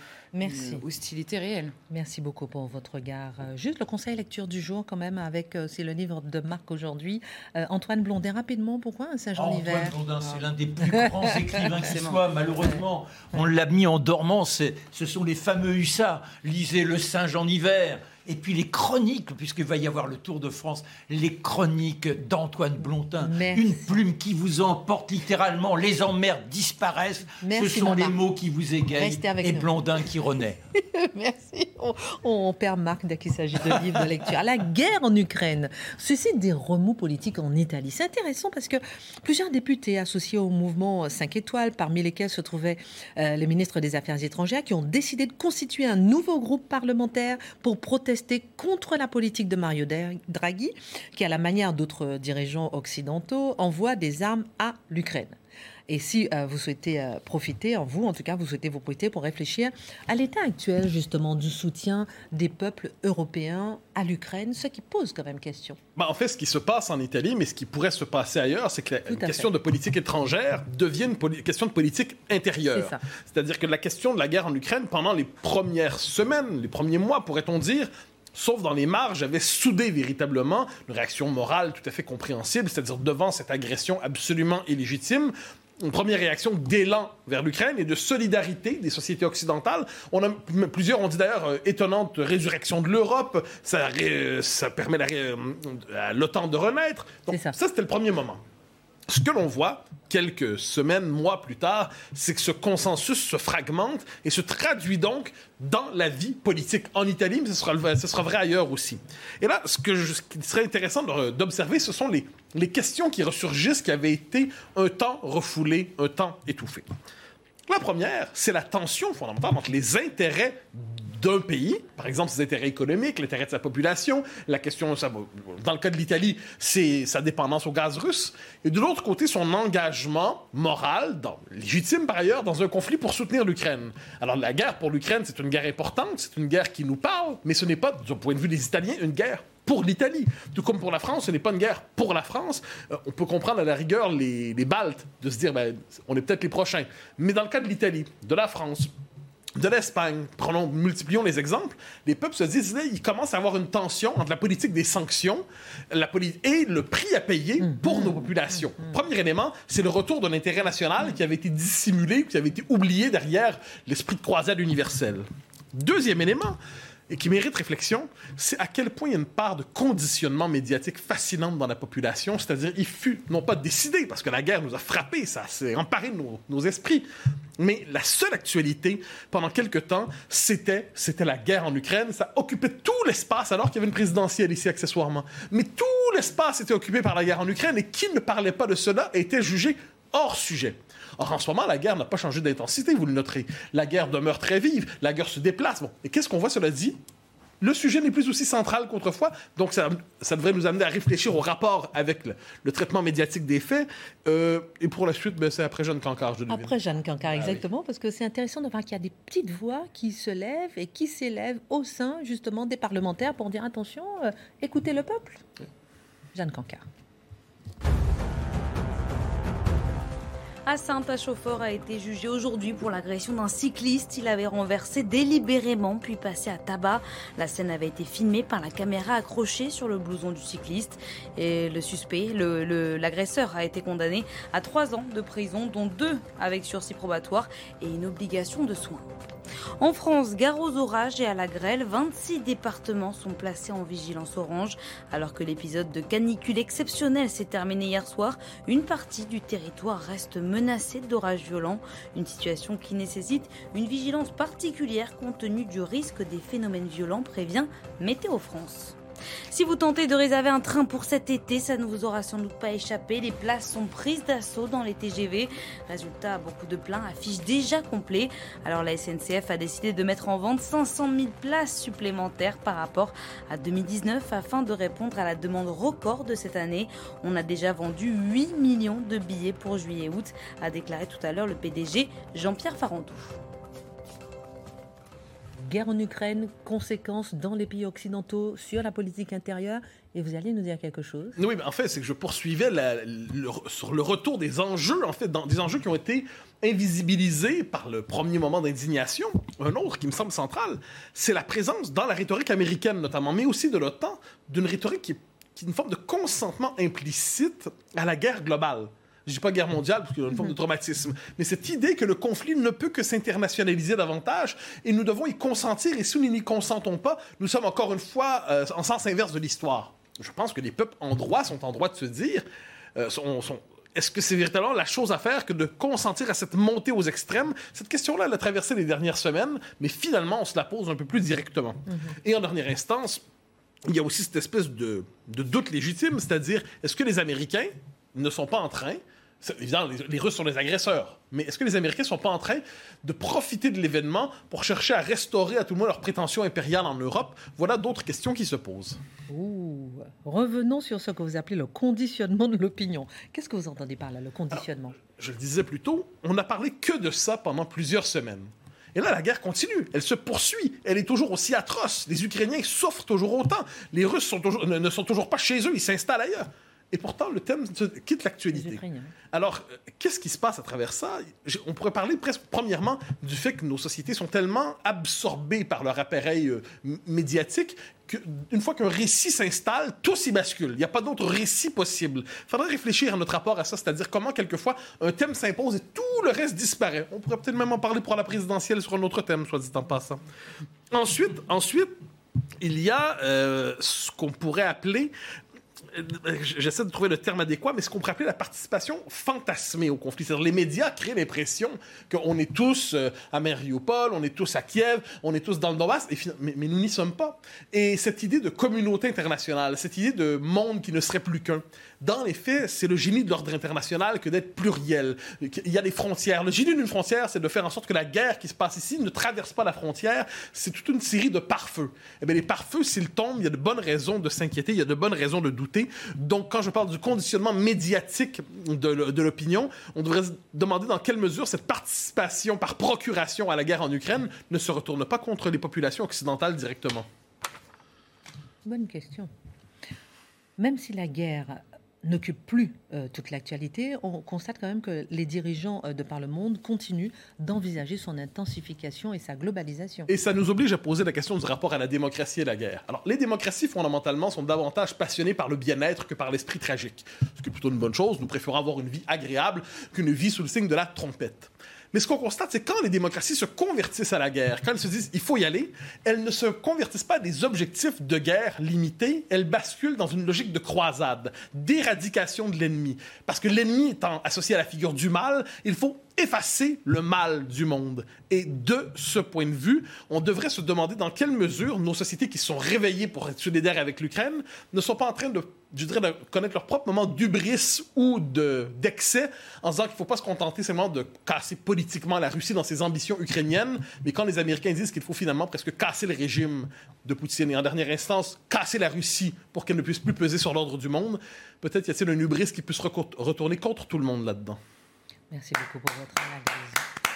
hostilité réelle. Merci beaucoup pour votre regard. Euh, juste le conseil lecture du jour quand même avec, euh, c'est le livre de Marc aujourd'hui. Antoine Blondin, rapidement, pourquoi un Saint-Jean-Hiver Antoine Blondin, c'est l'un des plus grands écrivains qui soit. Malheureusement, on l'a mis en dormance. Ce sont les fameux hussards. Lisez le Saint-Jean-Hiver et puis les chroniques, puisqu'il va y avoir le Tour de France, les chroniques d'Antoine Blontin. Une plume qui vous emporte littéralement, les emmerdes disparaissent. Ce sont les mots qui vous égayent et Blondin qui renaît. Merci. On, perd Marc dès qu'il s'agit de livres de lecture. La guerre en Ukraine suscite des remous politiques en Italie. C'est intéressant parce que plusieurs députés associés au mouvement 5 étoiles, parmi lesquels se trouvaient euh, les ministres des Affaires étrangères, qui ont décidé de constituer un nouveau groupe parlementaire pour protester contre la politique de Mario Draghi, qui, à la manière d'autres dirigeants occidentaux, envoie des armes à l'Ukraine. Et si euh, vous souhaitez euh, profiter, en vous en tout cas, vous souhaitez vous prêter pour réfléchir à l'état actuel justement du soutien des peuples européens à l'Ukraine, ce qui pose quand même question. Bah, en fait, ce qui se passe en Italie, mais ce qui pourrait se passer ailleurs, c'est que la question de politique étrangère devient une question de politique intérieure. C'est-à-dire que la question de la guerre en Ukraine, pendant les premières semaines, les premiers mois, pourrait-on dire, sauf dans les marges, avait soudé véritablement une réaction morale tout à fait compréhensible, c'est-à-dire devant cette agression absolument illégitime, une première réaction d'élan vers l'Ukraine et de solidarité des sociétés occidentales. On a, plusieurs ont dit d'ailleurs euh, étonnante résurrection de l'Europe, ça, ça permet à l'OTAN de renaître. Donc ça, ça c'était le premier moment. Ce que l'on voit quelques semaines, mois plus tard, c'est que ce consensus se fragmente et se traduit donc dans la vie politique en Italie, mais ce sera, vrai ailleurs aussi. Et là, ce qui serait intéressant d'observer, ce sont les, les questions qui ressurgissent, qui avaient été un temps refoulées, un temps étouffées. La première, c'est la tension fondamentale entre les intérêts d'un pays, par exemple ses intérêts économiques, l'intérêt de sa population, la question, dans le cas de l'Italie, c'est sa dépendance au gaz russe, et de l'autre côté, son engagement moral, dans, légitime par ailleurs, dans un conflit pour soutenir l'Ukraine. Alors la guerre pour l'Ukraine, c'est une guerre importante, c'est une guerre qui nous parle, mais ce n'est pas, du point de vue des Italiens, une guerre pour l'Italie. Tout comme pour la France, ce n'est pas une guerre pour la France. Euh, on peut comprendre à la rigueur les, les Baltes, de se dire, ben, on est peut-être les prochains. Mais dans le cas de l'Italie, de la France, de l'Espagne, prenons, multiplions les exemples, les peuples se disent, là, il commence à avoir une tension entre la politique des sanctions la et le prix à payer mm. pour nos populations. Mm. Premier élément, c'est le retour d'un intérêt national qui avait été dissimulé, qui avait été oublié derrière l'esprit de croisade universelle. Deuxième élément, et qui mérite réflexion, c'est à quel point il y a une part de conditionnement médiatique fascinante dans la population. C'est-à-dire, il fut non pas décidé, parce que la guerre nous a frappés, ça s'est emparé de nos, esprits, mais la seule actualité pendant quelque temps, c'était, c'était la guerre en Ukraine. Ça occupait tout l'espace, alors qu'il y avait une présidentielle ici accessoirement. Mais tout l'espace était occupé par la guerre en Ukraine, et qui ne parlait pas de cela était jugé hors sujet. Or, en ce moment, la guerre n'a pas changé d'intensité, vous le noterez. La guerre demeure très vive, la guerre se déplace. Bon. Et qu'est-ce qu'on voit, cela dit? Le sujet n'est plus aussi central qu'autrefois, donc ça, devrait nous amener à réfléchir au rapport avec le, traitement médiatique des faits. Euh, et pour la suite, ben, c'est après Jeanne Cancard, je devine. Après Jeanne Cancard, ah exactement, parce que c'est intéressant de voir qu'il y a des petites voix qui se lèvent et qui s'élèvent au sein justement des parlementaires pour dire attention, euh, écoutez le peuple. Jeanne Cancard. À Saint, un chauffeur a été jugé aujourd'hui pour l'agression d'un cycliste. Il avait renversé délibérément puis passé à tabac. La scène avait été filmée par la caméra accrochée sur le blouson du cycliste. Et le suspect, l'agresseur, a été condamné à trois ans de prison, dont deux avec sursis probatoire et une obligation de soins. En France, gare aux orages et à la grêle, 26 départements sont placés en vigilance orange. Alors que l'épisode de canicule exceptionnel s'est terminé hier soir, une partie du territoire reste menacée d'orages violents. Une situation qui nécessite une vigilance particulière compte tenu du risque des phénomènes violents, prévient Météo France. Si vous tentez de réserver un train pour cet été, ça ne vous aura sans doute pas échappé. Les places sont prises d'assaut dans les TGV. Résultat, beaucoup de pleins affichent déjà complet. Alors la SNCF a décidé de mettre en vente 500 000 places supplémentaires par rapport à 2019 afin de répondre à la demande record de cette année. On a déjà vendu 8 millions de billets pour juillet-août, a déclaré tout à l'heure le PDG Jean-Pierre Farandou guerre en Ukraine, conséquences dans les pays occidentaux sur la politique intérieure. Et vous allez nous dire quelque chose Oui, mais en fait, c'est que je poursuivais sur le retour des enjeux, en fait, dans, des enjeux qui ont été invisibilisés par le premier moment d'indignation. Un autre qui me semble central, c'est la présence dans la rhétorique américaine notamment, mais aussi de l'OTAN, d'une rhétorique qui est une forme de consentement implicite à la guerre globale je dis pas guerre mondiale parce qu'il y a une forme de traumatisme, mais cette idée que le conflit ne peut que s'internationaliser davantage et nous devons y consentir et si nous n'y consentons pas, nous sommes encore une fois euh, en sens inverse de l'histoire. Je pense que les peuples en droit sont en droit de se dire euh, est-ce que c'est véritablement la chose à faire que de consentir à cette montée aux extrêmes? Cette question-là, elle a traversé les dernières semaines, mais finalement, on se la pose un peu plus directement. Mm-hmm. Et en dernière instance, il y a aussi cette espèce de, de doute légitime, c'est-à-dire, est-ce que les Américains ne sont pas en train Évidemment, les, Russes sont les agresseurs. Mais est-ce que les Américains ne sont pas en train de profiter de l'événement pour chercher à restaurer à tout le monde leur prétention impériale en Europe? Voilà d'autres questions qui se posent. Revenons sur ce que vous appelez le conditionnement de l'opinion. Qu'est-ce que vous entendez par là, le conditionnement? Je le disais plus tôt, on n'a parlé que de ça pendant plusieurs semaines. Et là, la guerre continue, elle se poursuit, elle est toujours aussi atroce. Les Ukrainiens souffrent toujours autant. Les Russes sont toujours, ne sont toujours pas chez eux, ils s'installent ailleurs. Et pourtant, le thème quitte l'actualité. Alors, euh, qu'est-ce qui se passe à travers ça? On pourrait parler presque, premièrement, du fait que nos sociétés sont tellement absorbées par leur appareil euh, médiatique qu'une fois qu'un récit s'installe, tout s'y bascule. Il n'y a pas d'autre récit possible. Il faudrait réfléchir à notre rapport à ça, c'est-à-dire comment, quelquefois, un thème s'impose et tout le reste disparaît. On pourrait peut-être même en parler pour la présidentielle sur un autre thème, soit dit en passant. Ensuite, ensuite il y a euh, ce qu'on pourrait appeler j'essaie de trouver le terme adéquat, mais ce qu'on pourrait appeler la participation fantasmée au conflit. C'est-à-dire les médias créent l'impression qu'on est tous euh, à Mariupol, on est tous à Kiev, on est tous dans le Donbass, mais, mais, nous n'y sommes pas. Et cette idée de communauté internationale, cette idée de monde qui ne serait plus qu'un, dans les faits, c'est le génie de l'ordre international que d'être pluriel. Il y a des frontières. Le génie d'une frontière, c'est de faire en sorte que la guerre qui se passe ici ne traverse pas la frontière. C'est toute une série de pare-feux. Eh bien, les pare-feux, s'ils tombent, il y a de bonnes raisons de s'inquiéter, il y a de bonnes raisons de douter. Donc, quand je parle du conditionnement médiatique de, l'opinion, on devrait se demander dans quelle mesure cette participation par procuration à la guerre en Ukraine ne se retourne pas contre les populations occidentales directement. Bonne question. Même si la guerre n'occupe plus euh, toute l'actualité, on constate quand même que les dirigeants euh, de par le monde continuent d'envisager son intensification et sa globalisation. Et ça nous oblige à poser la question du rapport à la démocratie et la guerre. Alors, les démocraties, fondamentalement, sont davantage passionnées par le bien-être que par l'esprit tragique. Ce qui est plutôt une bonne chose. Nous préférons avoir une vie agréable qu'une vie sous le signe de la trompette. Mais ce qu'on constate, c'est quand les démocraties se convertissent à la guerre, quand elles se disent il faut y aller, elles ne se convertissent pas à des objectifs de guerre limités, elles basculent dans une logique de croisade, d'éradication de l'ennemi. Parce que l'ennemi étant associé à la figure du mal, il faut effacer le mal du monde. Et de ce point de vue, on devrait se demander dans quelle mesure nos sociétés qui sont réveillées pour être solidaires avec l'Ukraine ne sont pas en train de, connaître leur propre moment d'ubris ou d'excès en disant qu'il ne faut pas se contenter seulement de casser politiquement la Russie dans ses ambitions ukrainiennes, mais quand les Américains disent qu'il faut finalement presque casser le régime de Poutine et en dernière instance casser la Russie pour qu'elle ne puisse plus peser sur l'ordre du monde, peut-être y a-t-il un hubris qui puisse retourner contre tout le monde là-dedans? Merci beaucoup pour votre analyse.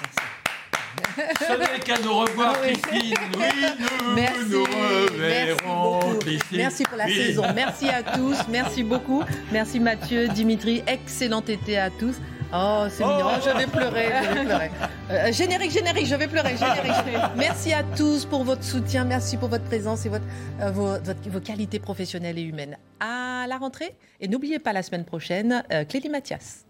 Merci. Qu'à nous revoir, Christine. Oui, nous merci. nous reverrons, merci Merci pour la saison. Merci à tous. Merci beaucoup. Merci Mathieu, Dimitri. Excellent été à tous. Oh, c'est mignon. Oh. je vais pleurer. Je vais pleurer. Euh, générique, générique, je vais pleurer. Générique. Merci à tous pour votre soutien. Merci pour votre présence et votre, euh, vos, vos, qualités professionnelles et humaines. À la rentrée. Et n'oubliez pas la semaine prochaine, euh, Clélie Mathias.